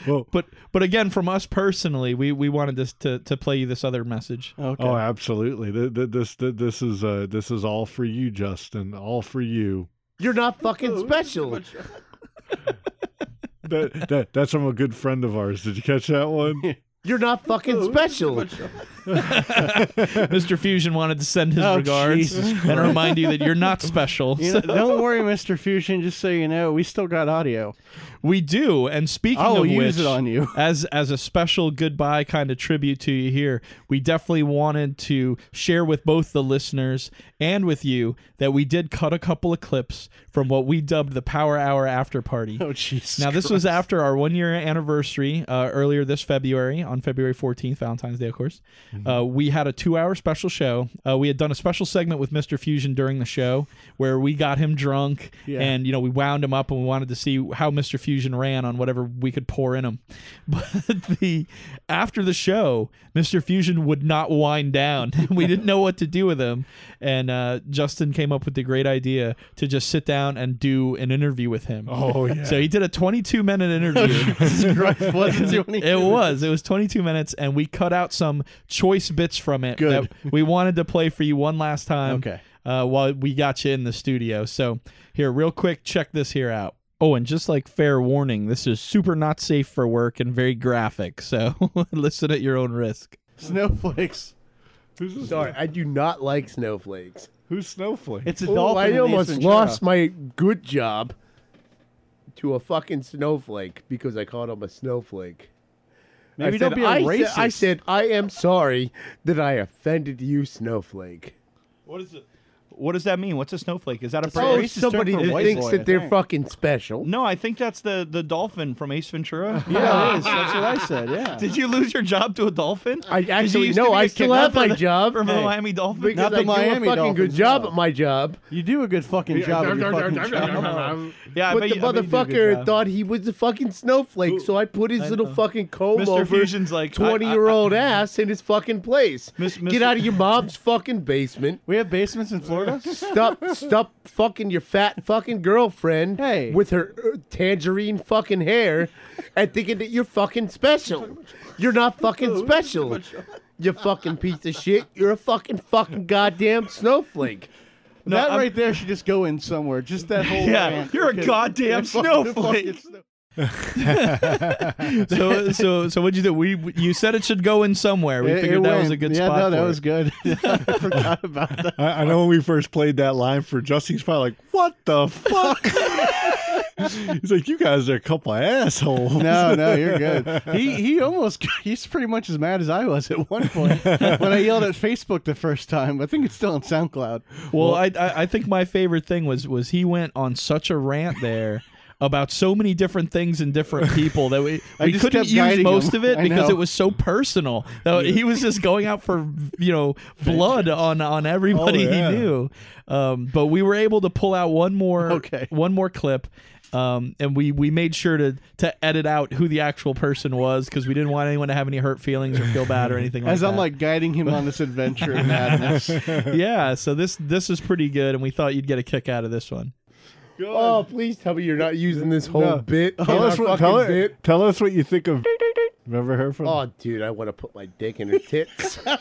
Well, But but again, from us personally, we, we wanted this to, to play you this other message. Okay. oh, absolutely. Th- th- This th- this is uh this is all for you, Justin. All for you. You're not fucking special. That, that that's from a good friend of ours. Did you catch that one? You're not fucking oh, special. Mr. Fusion wanted to send his Oh, regards Jesus and remind you that you're not special. You know, don't worry, Mr. Fusion. Just so you know, we still got audio. We do. And speaking I will of use which, it on you. as as a special goodbye kind of tribute to you here, we definitely wanted to share with both the listeners and with you that we did cut a couple of clips from what we dubbed the Power Hour After Party. Oh Jesus. Now, this was after our one year anniversary uh, earlier this February, on February 14th, Valentine's Day, of course. Uh, we had a two hour special show. Uh, we had done a special segment with Mr. Fusion during the show where we got him drunk Yeah. and, you know, we wound him up and we wanted to see how Mr. Fusion ran on whatever we could pour in them. But the after the show, Mr. Fusion would not wind down. we didn't know what to do with him. And uh, Justin came up with the great idea to just sit down and do an interview with him. Oh yeah. So he did a 22 minute interview. Wasn't doing it was. It was 22 minutes, and we cut out some choice bits from it Good. that we wanted to play for you one last time. Okay. Uh, while we got you in the studio. So here, real quick, check this here out. Oh, and just like fair warning, this is super not safe for work and very graphic. So listen at your own risk. Snowflakes. Who's, this- Sorry, I do not like snowflakes. who's Snowflake? It's a Oh, dolphin. I in Ace almost Ventura. lost my good job to a fucking snowflake because I called him a snowflake. Maybe I don't said, be a I racist. Said, I said, I am sorry that I offended you, snowflake. What is it? What does that mean? What's a snowflake? Is that a It's Oh, racist somebody term for that white thinks boy, that I they're think. fucking special. No, I think that's the the dolphin from Ace Ventura. Yeah, it is. That's what I said. Yeah. Did you lose your job to a dolphin? I Did you actually used to no, be a I still kicker have for my the- job from the Hey. Miami Dolphins. because Not the I do Miami a fucking good Dolphins, job no. at my job. You do a good fucking job at your fucking job. Yeah, I but bet the you- I bet you do a good motherfucker job. thought he was a fucking snowflake, so I put his little fucking comb Mr. over Fusion's like, I- I- twenty-year-old ass in his fucking place. Miss- Get out of your mom's fucking basement. We have basements in Florida. Stop, stop fucking your fat fucking girlfriend Hey. with her uh, tangerine fucking hair and thinking that you're fucking special. You're not fucking special. You fucking piece of shit. You're a fucking fucking goddamn snowflake. that I'm- right there should just go in somewhere. Just that whole. Yeah, rant. you're a goddamn snowflake. Fucking snow- so so so what'd you do? We you said it should go in somewhere. We It- figured it that was a good yeah, spot. no, that for was it. good. I forgot about that. I, I know when we first played that line for Justin, he's probably like, "What the fuck?" he's like, "You guys are a couple assholes." No, no, you're good. He he almost he's pretty much as mad as I was at one point when I yelled at Facebook the first time. I think it's still on SoundCloud. Well, I, I I think my favorite thing was was he went on such a rant there about so many different things and different people that we, we couldn't use most him. of it because it was so personal. That He was just going out for you know blood on on everybody Oh, yeah. he knew. Um, but we were able to pull out one more Okay. one more clip. Um, and we, we made sure to, to edit out who the actual person was because we didn't want anyone to have any hurt feelings or feel bad or anything like As that. I'm like guiding him on this adventure of madness. yeah, so this this is pretty good, and we thought you'd get a kick out of this one. Oh, please tell me you're not using this whole No. bit. Tell in us, our what, fucking tell, it, bit. tell us what you think of. Remember her from? Oh, dude, I want to put my dick in her tits. All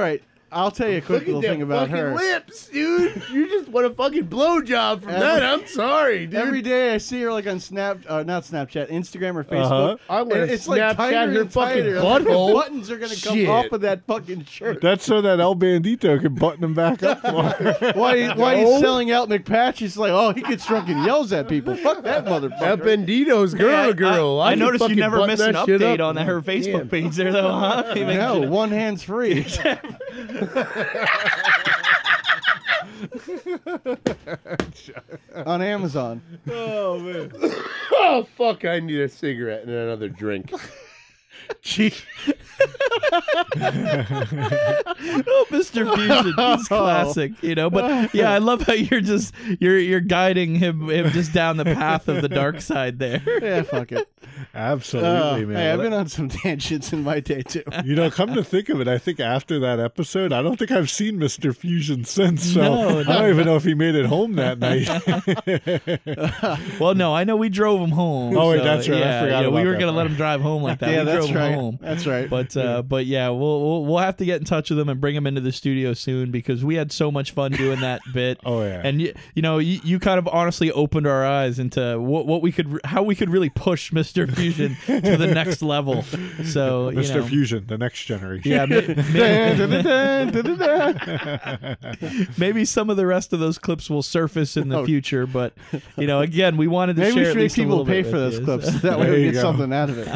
right, I'll tell you a quick Look little at thing them about fucking her. lips, dude. You just want a fucking blowjob from that. I'm sorry, dude. Every day I see her like on Snap, uh, not Snapchat, Instagram or Facebook. Uh-huh. I wanna and it's like Snapchat tighter her and fucking tighter. butthole. Buttons are gonna come Shit. off of that fucking shirt. That's so that El Bandito can button him back up for her. Why, he- why No. he's selling out McPatch? He's like, oh, he gets drunk and yells at people. Fuck that That motherfucker. Bandito's girl, Hey, I- girl. I, I can noticed you fucking never button miss an that shit update up. on her Facebook Damn. page there, though, huh? You make no, sure- one hand's free. on Amazon. Oh man. Oh fuck! I need a cigarette and another drink. Gee. oh, Mr. Fusion, he's classic, you know. But yeah, I love how you're just you're you're guiding him him just down the path of the dark side there. Yeah, fuck it. Absolutely, Uh, man. Hey, I've been on some tangents in my day too. you know, come to think of it, I think after that episode, I don't think I've seen Mr. Fusion since. So No, I don't even know if he made it home that night. Well, no, I know we drove him home. Oh, wait, so, that's right. I Yeah, forgot yeah, we were that gonna let him drive home like that. yeah, we that's drove him right. home. That's right. But uh, but yeah, we'll, we'll we'll have to get in touch with them and bring them into the studio soon because we had so much fun doing that bit. Oh, yeah. and you, you know you, you kind of honestly opened our eyes into what what we could how we could really push Mister Fusion to the next level. So you Mr. know, Fusion, the next generation. yeah, may- may- maybe some of the rest of those clips will surface in the future. But you know, again, we wanted to Maybe we share should at make least a people pay for those you. clips. So- That way we get go. something out of it.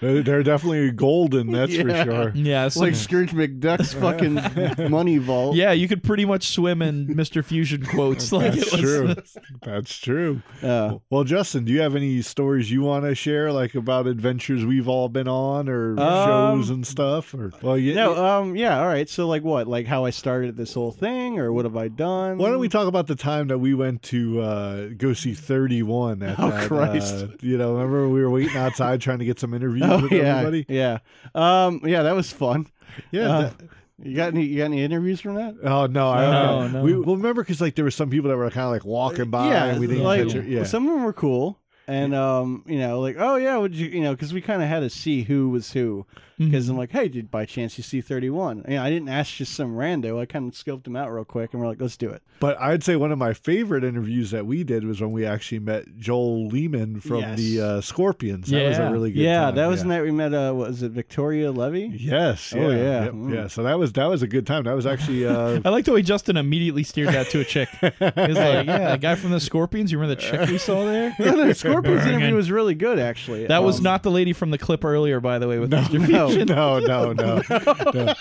They're they're definitely golden, that's Yeah. for sure. yeah, so- like Scrooge McDuck's fucking money vault. yeah, you could pretty much swim in Mister Fusion quotes. Like That's it was, true. That's true. Uh, Well, Justin, do you have any stories you want to share, like about adventures we've all been on, or shows and stuff? Or well, yeah. no, um, yeah, all right. So, like, what? Like, how I started this whole thing, or what have I done? Why don't we talk about the time that we went to uh, go see 31 at Oh, that, Christ. uh, you know, remember we were waiting outside trying to get some interviews Oh with yeah, everybody? yeah, um, yeah. That was fun. Yeah. Uh, that- you got any? You got any interviews from that? oh no, I No, don't know. no. We, well, remember because like there were some people that were kind of like walking by, yeah, and we didn't like catch it. Yeah, some of them were cool, and um, you know, like, oh yeah, would you, you know, because we kind of had to see who was who. Mm-hmm. Because I'm like, hey, did by chance you see 31? You know, I didn't ask just some rando. I kind of scoped him out real quick, and we're like, let's do it. but I'd say one of my favorite interviews that we did was when we actually met Joel Lehman from Yes. the uh, Scorpions. That was a really good. yeah, time. that was yeah. the night we met. Uh, what was it Victoria Levy? Yes. Oh, yeah, yeah. yep, Mm. yeah. So that was that was a good time. That was actually uh, I like the way Justin immediately steered that to a chick. He's like, "Yeah, the guy from the Scorpions. You remember the chick we saw there? the Scorpions interview was really good, actually. That was Um, not the lady from the clip earlier, by the way, with Mr. no. Fusion. no, no, no, no.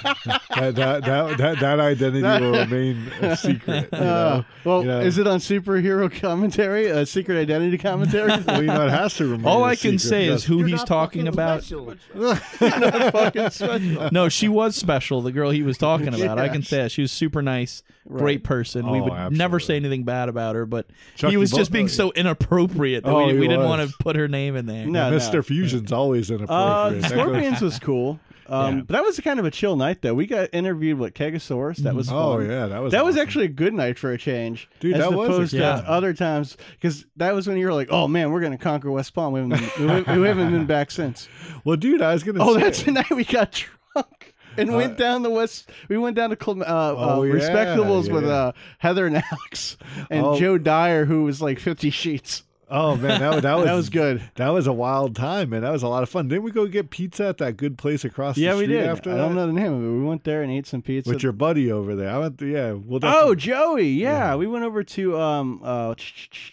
That, that, that, that, that identity will remain a secret. You Uh, well, You know? is it on superhero commentary? Uh, secret identity commentary? Well, you know, it has to remain. All a I can secret, say yes. is who You're he's not talking about. special. fucking special. No, she was special. The girl he was talking about. I can say that. she was super nice, great person. we Oh, would never say anything bad about her, but Chucky he was just being so inappropriate that Oh, we, we didn't want to put her name in there. No, Mr. Fusion's always Uh, inappropriate. That goes- Scorpions was cool. Um, Yeah. But that was kind of a chill night, though. We got interviewed with Kegosaurus. That was fun. Oh yeah, that was That was actually a good night for a change, Dude, as that was a opposed good to night. other times. Because that was when you were like, "Oh man, we're gonna conquer West Palm." We haven't been, we, we haven't been back since. Well, dude, I was gonna. Oh, say, that's the night we got drunk and went down the west. We went down to Clem- uh, Oh, uh, yeah, Respectables with yeah. uh, Heather and Alex and Oh. Joe Dyer, who was like fifty sheets. Oh man, that, that was That was good. That was a wild time, man. That was a lot of fun. Didn't we go get pizza at that good place across Yeah, the we did. after I that? don't know the name of it. We went there and ate some pizza. With your buddy over there. I went. To, yeah. Well. oh, Joey. Yeah, we went over to um uh,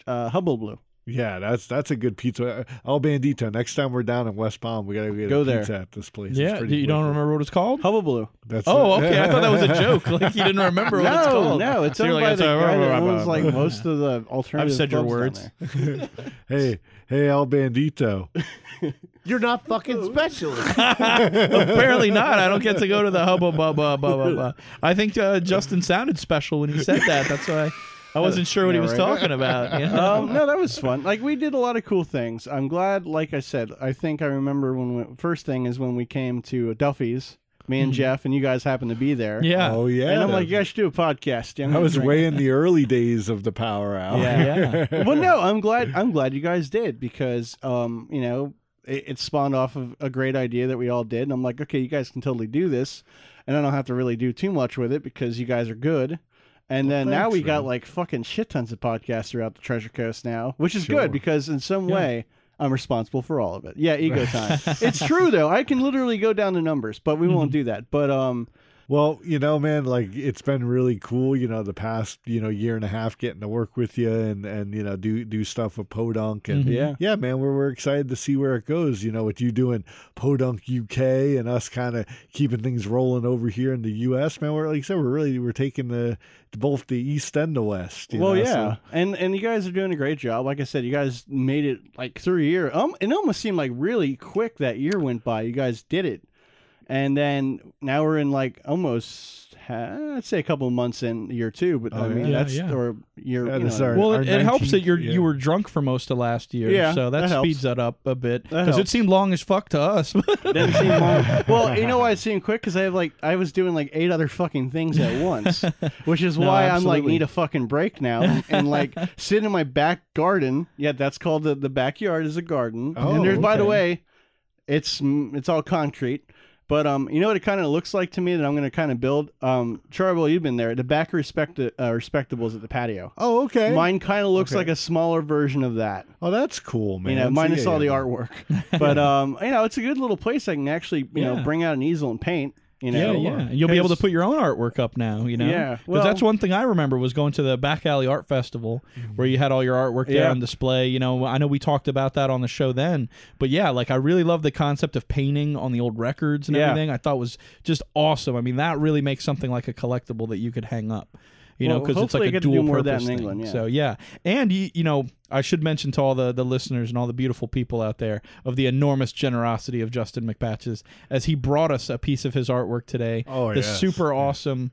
uh Hullabaloo. Yeah, that's that's a good pizza. El Bandito. Next time we're down in West Palm, we gotta get Go a there. pizza at this place. Yeah, pretty you don't remember what it's called? Hullabaloo. That's Oh, it. okay. I thought that was a joke. Like you didn't remember what it's No, called. no, it's So owned like, by the a- guy that owns like most of the alternative. I've said your clubs down words. hey, hey, El Bandito. You're not fucking special. Apparently not. I don't get to go to the hubba bubba blah blah blah. I think uh, Justin sounded special when he said that. That's why I wasn't sure what he was right. talking about. you know? um, no, that was fun. Like we did a lot of cool things. I'm glad. Like I said, I think I remember when we, first thing is when we came to Duffy's, me and Jeff, and you guys happened to be there. yeah. Oh yeah. And I'm like, you guys should do a podcast. Yeah, I'm I was drink. way in the early days of the Power Hour. Yeah. well, no, I'm glad. I'm glad you guys did because, um, you know, it, it spawned off of a great idea that we all did, and I'm like, okay, you guys can totally do this, and I don't have to really do too much with it because you guys are good. And then now we got like fucking shit tons of podcasts throughout the Treasure Coast now, which is Sure. good because in some way I'm responsible for all of it. Yeah, ego time. it's true though. I can literally go down the numbers, but we won't do that. But um, Well, you know, man, like it's been really cool, you know, the past, you know, year and a half getting to work with you and and you know, do do stuff with Podunk and Yeah. yeah, man, we're we're excited to see where it goes, you know, with you doing Podunk UK and us kind of keeping things rolling over here in the US, man. We're like I said, we're really we're taking the both the east and the west. you well, know, yeah, so- and and you guys are doing a great job. Like I said, you guys made it like through a year. Um, it almost seemed like really quick that year went by. You guys did it, and then now we're in like almost. ha- I'd say a couple of months in year two, but I Oh, mean yeah. that's Yeah, yeah. or year. Yeah, you this know, our- Well, our it, it helps that you're yeah. you were drunk for most of last year, Yeah, so that, that helps. speeds that up a bit That because it helps. seemed long as fuck to us. Didn't seem long. Well, you know why it seemed quick? Because I have like I was doing like eight other fucking things at once, which is No, why I'm like absolutely. need a fucking break now and, and like sit in my back garden. Yeah, that's called the the backyard is a garden. Oh, and there's by the okay. way, it's mm, it's all concrete. But um, you know what it kind of looks like to me that I'm going to kind of build. Um, Charboil, you've been there. The back respect uh, respectables at the patio. Oh, okay. Mine kind of looks Okay. like a smaller version of that. oh, that's cool, man. You know, minus yeah, all the artwork. But um, you know, it's a good little place. I can actually, you know, bring out an easel and paint. You yeah, know, yeah. And you'll be able to put your own artwork up now. You know, Yeah, well- that's one thing I remember was going to the Back Alley Art Festival where you had all your artwork there Yeah. on display. You know, I know we talked about that on the show then, but yeah, like I really love the concept of painting on the old records and Yeah. everything. I thought was just awesome. I mean, that really makes something like a collectible that you could hang up. You know, because it's like a dual purpose thing. England, yeah. So yeah, and you, you know, I should mention to all the the listeners and all the beautiful people out there of the enormous generosity of Justin McPatches as he brought us a piece of his artwork today. Oh, the yes. super awesome.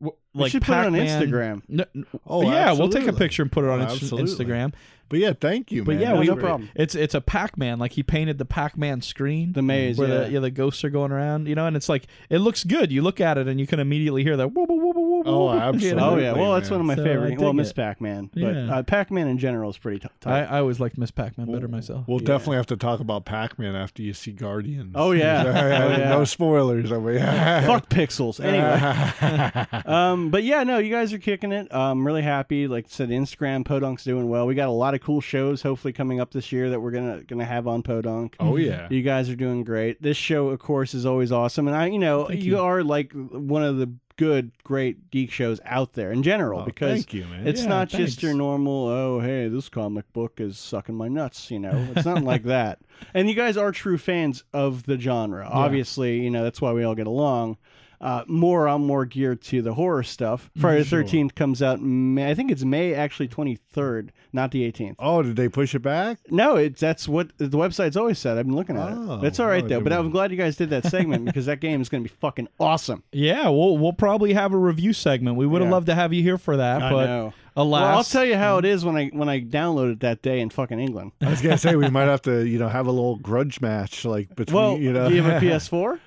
w- We Like should put it on Pac-Man- Instagram. No, n- Oh, yeah, we'll take a absolutely. picture and put it on Oh, Inst- absolutely. Instagram. But yeah, thank you, But man. yeah, That's we, no great. problem. It's it's a Pac-Man. Like he painted the Pac-Man screen, The maze, where yeah. the yeah the ghosts are going around. You know, and it's like it looks good. You look at it and you can immediately hear that. Whoop, whoop, whoop, Oh, whoop, you know? absolutely. Oh yeah, well that's man. one of my So, favorite. I Well, Miss it. Pac-Man, but Yeah. uh, Pac-Man in general is pretty t- I, tight. I always liked Miss Pac-Man better myself. We'll definitely have to talk about Pac-Man after you see Guardians. Oh, yeah. Oh, yeah. No spoilers. I mean, Fuck pixels. Anyway, um, but yeah, no, you guys are kicking it. I'm really happy. Like I said, Instagram Podunk's doing well. We got a lot of cool shows hopefully coming up this year that we're gonna gonna have on Podunk. oh yeah. You guys are doing great. This show, of course, is always awesome, and I, you know, you, you. are like one of the good, great geek shows out there in general Oh, because thank you, man. it's Yeah, not thanks. just your normal. Oh, hey, this comic book is sucking my nuts. You know, it's not like that. And you guys are true fans of the genre. Obviously, you know that's why we all get along. Uh, more, I'm more geared to the horror stuff. Friday the. Thirteenth comes out. May, I think it's May actually 23rd, not the 18th. Oh, did they push it back? No, it's that's what the website's always said. I've been looking at Oh, it. It's all right oh, though. good But one. I'm glad you guys did that segment because that game is going to be fucking awesome. Yeah, we'll we'll probably have a review segment. We would have Yeah. loved to have you here for that, I but know. alas, Well, I'll tell you how it is when I when I download it that day in fucking England. I was gonna say we might have to, you know, have a little grudge match like between, Well, you know. do you have a PS4?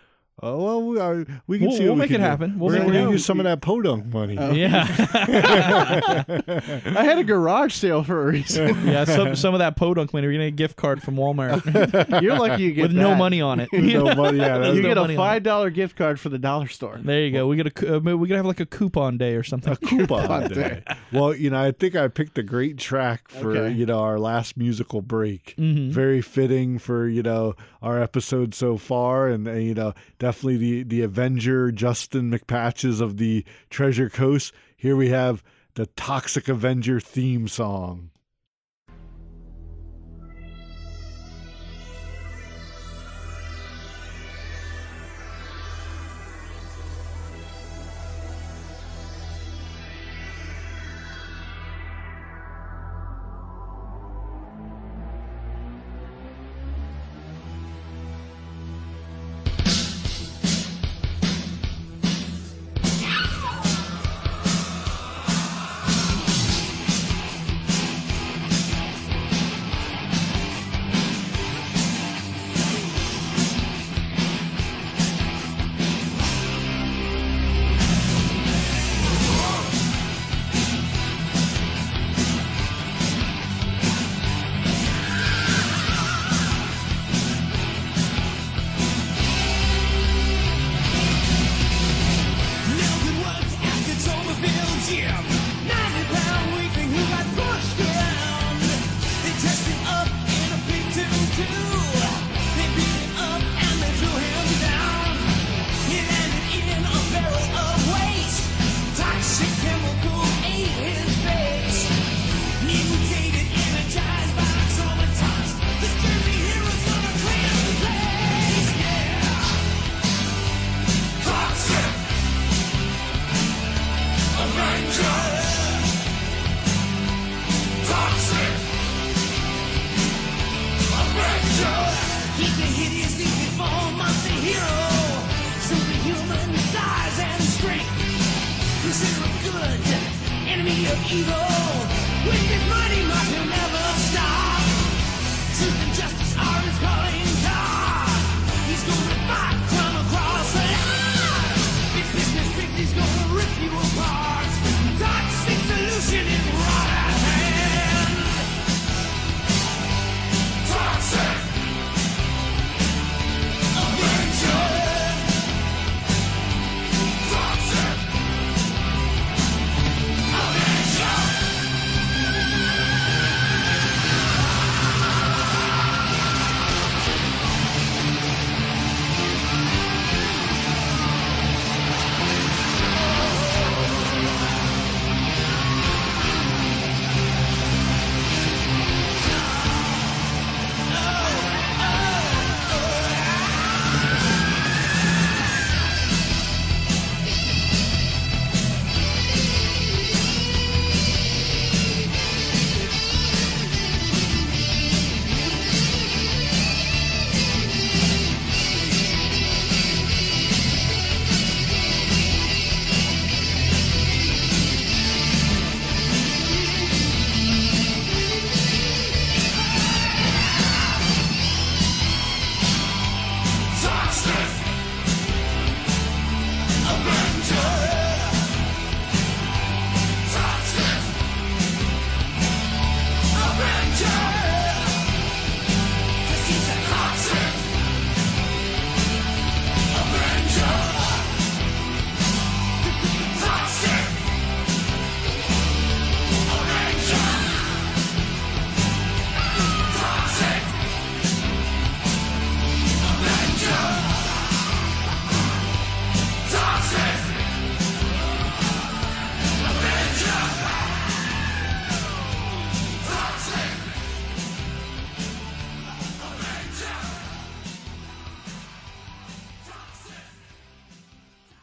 Oh well, we, are, we can We'll- see. we'll what we make can it do. happen. We'll We're make gonna it use some of that podunk money. yeah, I had a garage sale for a reason. yeah. Some some of that podunk money. We're gonna get a gift card from Walmart You're lucky you get with no money on it. no money. Yeah, that's You no get a money on it. five dollar gift card for the dollar store. There you go. We get a cou- uh, we could have like a coupon day or something. A coupon day. Well, you know, I think I picked a great track for Okay. you know our last musical break. Mhm. Very fitting for you know our episode so far, and, uh, you know definitely the the Avenger Justin McPatches of the Treasure Coast. Here we have the Toxic Avenger theme song.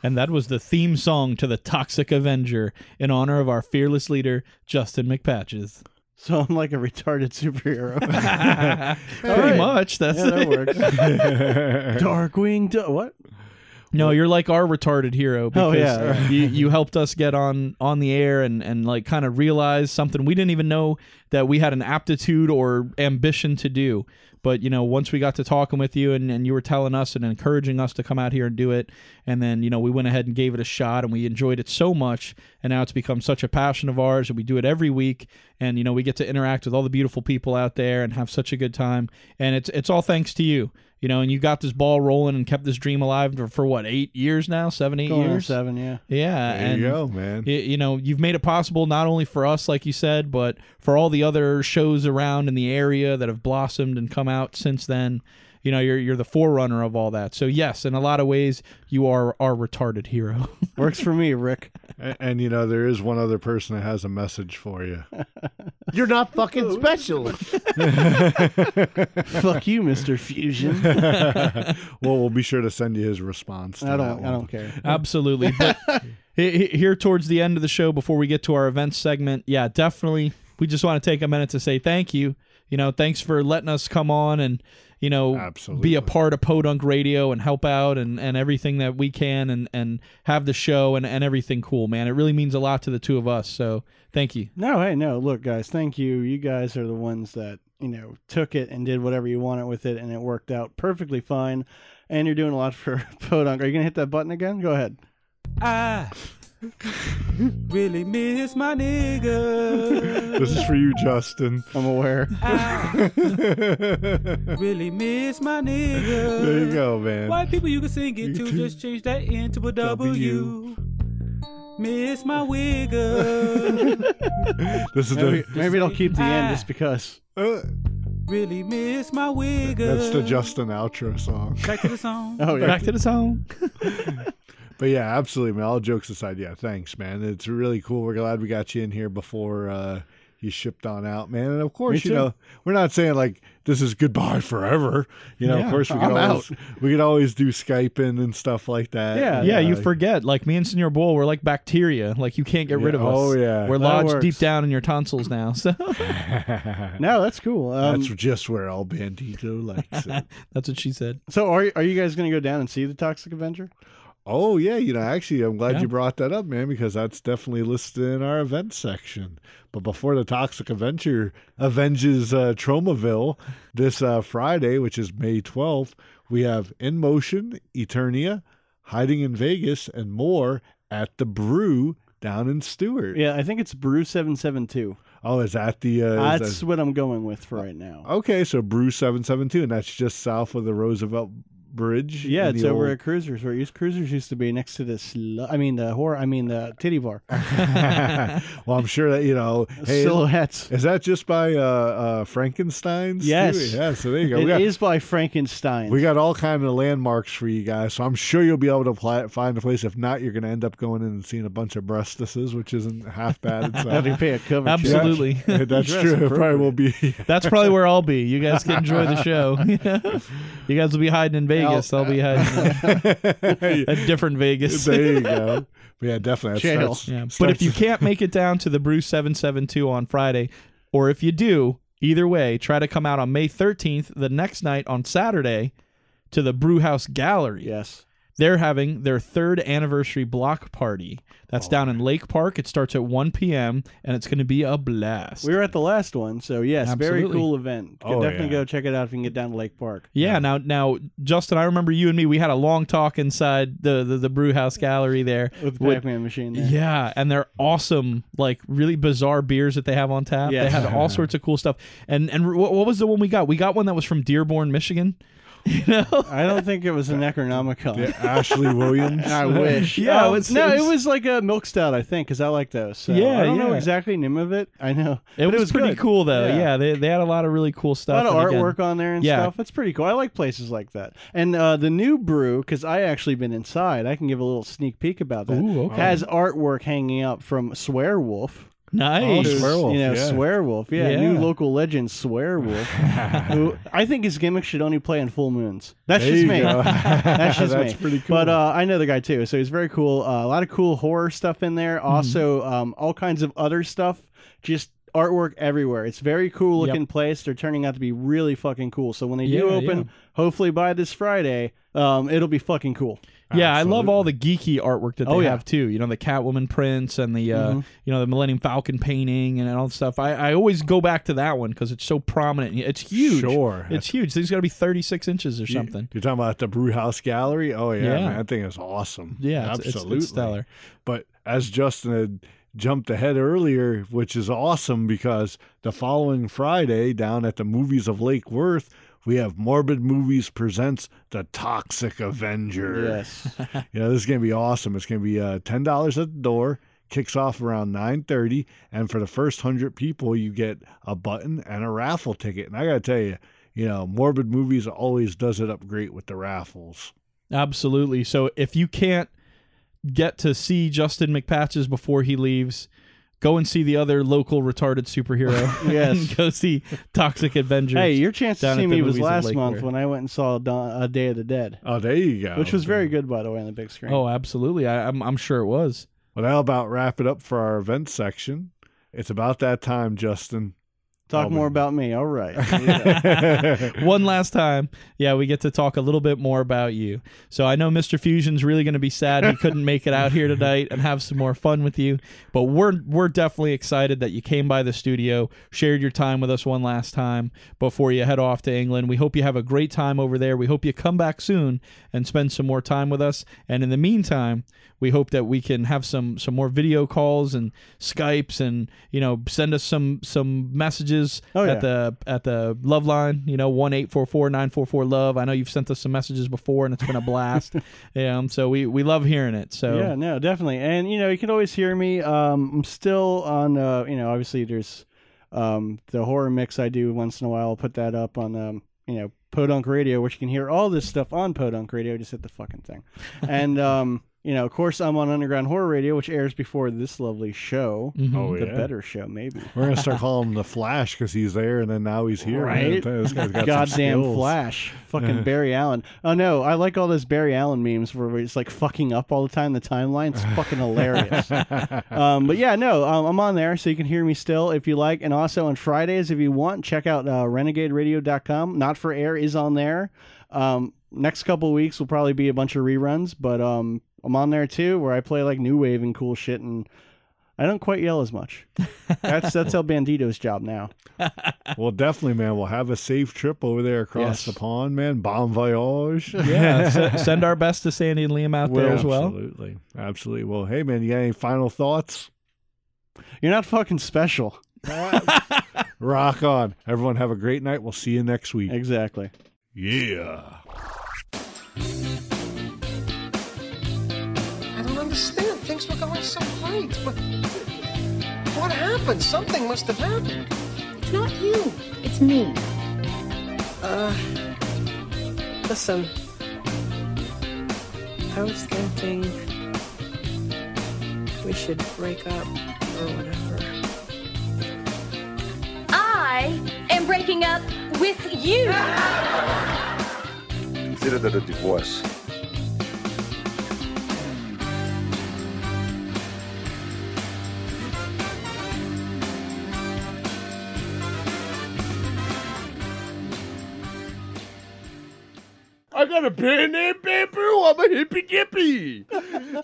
And that was the theme song to the Toxic Avenger in honor of our fearless leader, Justin McPatches. So I'm like a retarded superhero. Pretty right. much. That's yeah, that it. works. Darkwing. Du- what? No, you're like our retarded hero oh, because Oh, yeah. you, you helped us get on on the air and and like kind of realize something we didn't even know that we had an aptitude or ambition to do. But you know, once we got to talking with you and, and you were telling us and encouraging us to come out here and do it, and then you know we went ahead and gave it a shot and we enjoyed it so much, and now it's become such a passion of ours, and we do it every week, and you know we get to interact with all the beautiful people out there and have such a good time, and it's it's all thanks to you you know, and you got this ball rolling and kept this dream alive for, for what eight years now, seven, eight Going years, seven, yeah. Yeah, There and you go, man. y- you know, you've made it possible not only for us, like you said, but for all the other shows around in the area that have blossomed and come out since then. You know, you're you're the forerunner of all that. So yes, in a lot of ways, you are our retarded hero. Works for me, Rick. And, and you know, there is one other person that has a message for you. You're not fucking special. Fuck you, Mister Fusion. well, we'll be sure to send you his response. To I don't. I don't care. Absolutely. But he- he- here towards the end of the show, before we get to our events segment, yeah, definitely, we just want to take a minute to say thank you. You know, thanks for letting us come on and you know Absolutely. be a part of Podunk Radio and help out and, and everything that we can and and have the show and and everything cool, man. It really means a lot to the two of us. So thank you. No, hey, no. Look, guys, thank you. You guys are the ones that you know took it and did whatever you wanted with it, and it worked out perfectly fine. And you're doing a lot for Podunk. Are you gonna hit that button again? Go ahead. I really miss my nigga. This is for you, Justin. I'm aware. I really miss my nigga. There you go, man. White people you can sing it to, just change that into to a W. Miss my wigger. This is Maybe, the maybe it'll keep the end Ah. just because. uh, really miss my wigger. that's the Justin outro song. Back to the song. Oh yeah. Back to the song. But yeah, absolutely, man. All jokes aside, yeah, thanks, man. It's really cool. We're glad we got you in here before uh, you shipped on out, man. And of course, you know, we're not saying like this is goodbye forever. You know, Yeah, of course, we I'm can always we can always do Skyping and stuff like that. Yeah, Yeah, you Uh, forget. Like me and Senor Bull, we're like bacteria. Like you can't get rid Yeah, of us. oh, yeah. we're That lodged works. deep down in your tonsils now. So No, that's cool. Um, That's just where all Bandito likes it. that's what she said. so are are you guys gonna go down and see the Toxic Avenger? Oh yeah, you know, actually, I'm glad Yeah. you brought that up, man, because that's definitely listed in our event section. But before the Toxic Avenger avenges uh, Tromaville this uh, Friday, which is May 12th, we have In Motion, Eternia, Hiding in Vegas, and more at the Brew down in Stuart. Yeah, I think it's Brew seven seven two. Oh, is that the? Uh, That's that- what I'm going with for right now. okay, so Brew seven seven two, and that's just south of the Roosevelt Bridge. Yeah, it's over old- at Cruisers where used, Cruisers used to be next to this. slu- I mean the horror. I mean the titty bar. well, I'm sure that you know. Hey, Silhouettes. Is that just by uh, uh, Frankenstein's? too? Yes. Yeah. So there you go. It we is by Frankenstein. we got all kind of landmarks for you guys. So I'm sure you'll be able to pla find a place. If not, you're going to end up going in and seeing a bunch of breastises, which isn't half bad. Have to itself. pay a cover. Absolutely. Yeah, that's true. It probably will be. That's probably where I'll be. You guys can enjoy the show. you guys will be hiding in Vegas. I'll be hiding a different Vegas. there you go. But yeah, definitely. That's, Jail. that's- Yeah, but if you can't make it down to the Brew 772 on Friday, or if you do, either way, try to come out on May 13th, the next night on Saturday, to the Brew House Gallery. Yes. They're having their third anniversary block party. That's Oh. down in Lake Park. It starts at 1 p.m., and it's going to be a blast. We were at the last one, so yes, very cool event. Oh, definitely yeah. go check it out if you can get down to Lake Park. Yeah, now now Justin, I remember you and me. We had a long talk inside the the, the Brew House Gallery there. With the Pac-Man machine there. Yeah, and they're awesome, like really bizarre beers that they have on tap. Yes. They had all sorts of cool stuff. And and what, what was the one we got? We got one that was from Dearborn, Michigan. You know, I don't think it was an Necronomicon. Yeah, Ashley Williams. I wish. Yeah, Um, it's- no, it's- it was like a milk stout, I think, because I like those. So Yeah, I don't know exactly the name of it. I know it, But was, pretty good. cool though. Yeah. Yeah, they they had a lot of really cool stuff. A lot of and again- artwork on there and Yeah. stuff. It's pretty cool. I like places like that. And uh, the new brew, because I actually been inside, I can give a little sneak peek about that. Ooh, okay. Has artwork hanging up from Swearwolf. Nice. Oh, Swearwolf, you know, yeah. Swearwolf. Yeah, Yeah. new local legend, Swearwolf. who I think his gimmick should only play in full moons. That's There just me. That's just That's me. pretty cool. But uh, I know the guy too, so he's very cool. Uh, a lot of cool horror stuff in there. Hmm. Also, um, all kinds of other stuff. Just artwork everywhere. It's very cool Yep. looking place. They're turning out to be really fucking cool. So when they do Yeah, open, yeah. hopefully by this Friday, um, it'll be fucking cool. Yeah, I love all the geeky artwork that they Oh, yeah. have too. You know, the Catwoman prints and the uh, Mhm. you know the Millennium Falcon painting and all the stuff. I, I always go back to that one because it's so prominent. It's huge. Sure. it's huge. Thing's got to be thirty six inches or something. You're talking about the Brewhouse Gallery? Oh yeah, Yeah. man, that thing is awesome. Yeah, it's- it's- it's absolutely stellar. But as Justin had jumped ahead earlier, which is awesome because the following Friday down at the Movies of Lake Worth, we have Morbid Movies presents The Toxic Avenger. Yes. Yeah, this is gonna be awesome. It's gonna be uh, ten dollars at the door. Kicks off around nine thirty, and for the first hundred people, you get a button and a raffle ticket. And I gotta tell you, you know, Morbid Movies always does it up great with the raffles. Absolutely. So if you can't get to see Justin McPatches before he leaves, go and see the other local retarded superhero. Yes. and go see Toxic Avengers. hey, your chance to see me was last month when I went and saw Dawn, uh, Day of the Dead, Oh, there you go. which was very good, by the way, on the big screen. Oh, absolutely. I, I'm I'm sure it was. Well, that'll about wrap it up for our event section. It's about that time, Justin. Talk Oh, more about me. All right. One last time, yeah, we get to talk a little bit more about you. So I know Mr. Fusion's really going to be sad he couldn't make it out here tonight and have some more fun with you. But we're we're definitely excited that you came by the studio, shared your time with us one last time before you head off to England. We hope you have a great time over there. We hope you come back soon and spend some more time with us. And in the meantime, we hope that we can have some some more video calls and Skypes and you know send us some some messages Oh, yeah. at the at the love line. You know one eight four four nine four four love. I know you've sent us some messages before and it's been a blast. um, so we we love hearing it. So Yeah, no, definitely. And you know, you can always hear me. Um, I'm still on. Uh, you know, obviously there's um, the horror mix I do once in a while. I'll put that up on um, you know Podunk Radio, which you can hear all this stuff on Podunk Radio. Just hit the fucking thing. and um, you know, of course, I'm on Underground Horror Radio, which airs before this lovely show. Mhm. Oh, The yeah. better show, maybe. We're gonna start calling him the Flash because he's there, and then now he's here. Right? This guy's got some Goddamn skills. Flash. Fucking Barry Allen. Oh no, I like all those Barry Allen memes where it's like fucking up all the time the timeline. It's fucking hilarious. um, but yeah, no, um, I'm on there so you can hear me still if you like. And also on Fridays, if you want, check out uh, renegaderadio.com. Not for Air is on there. Um, next couple weeks will probably be a bunch of reruns, but um, I'm on there too, where I play like new wave and cool shit, and I don't quite yell as much. That's that's El Bandito's job now. Well, definitely, man. We'll have a safe trip over there across Yes. the pond, man. Bon voyage. Yeah, s- send our best to Sandy and Liam out there as well. Absolutely. Absolutely. Well, hey, man, you got any final thoughts? You're not fucking special. Rock on. Everyone have a great night. We'll see you next week. Exactly. Yeah. I don't understand. Things were going so great, but what happened? Something must have happened. It's not you. It's me. Uh, listen. I was thinking we should break up or whatever. I am breaking up with you. Consider that a divorce. Got a band name Bamboo. I'm a hippy dippy.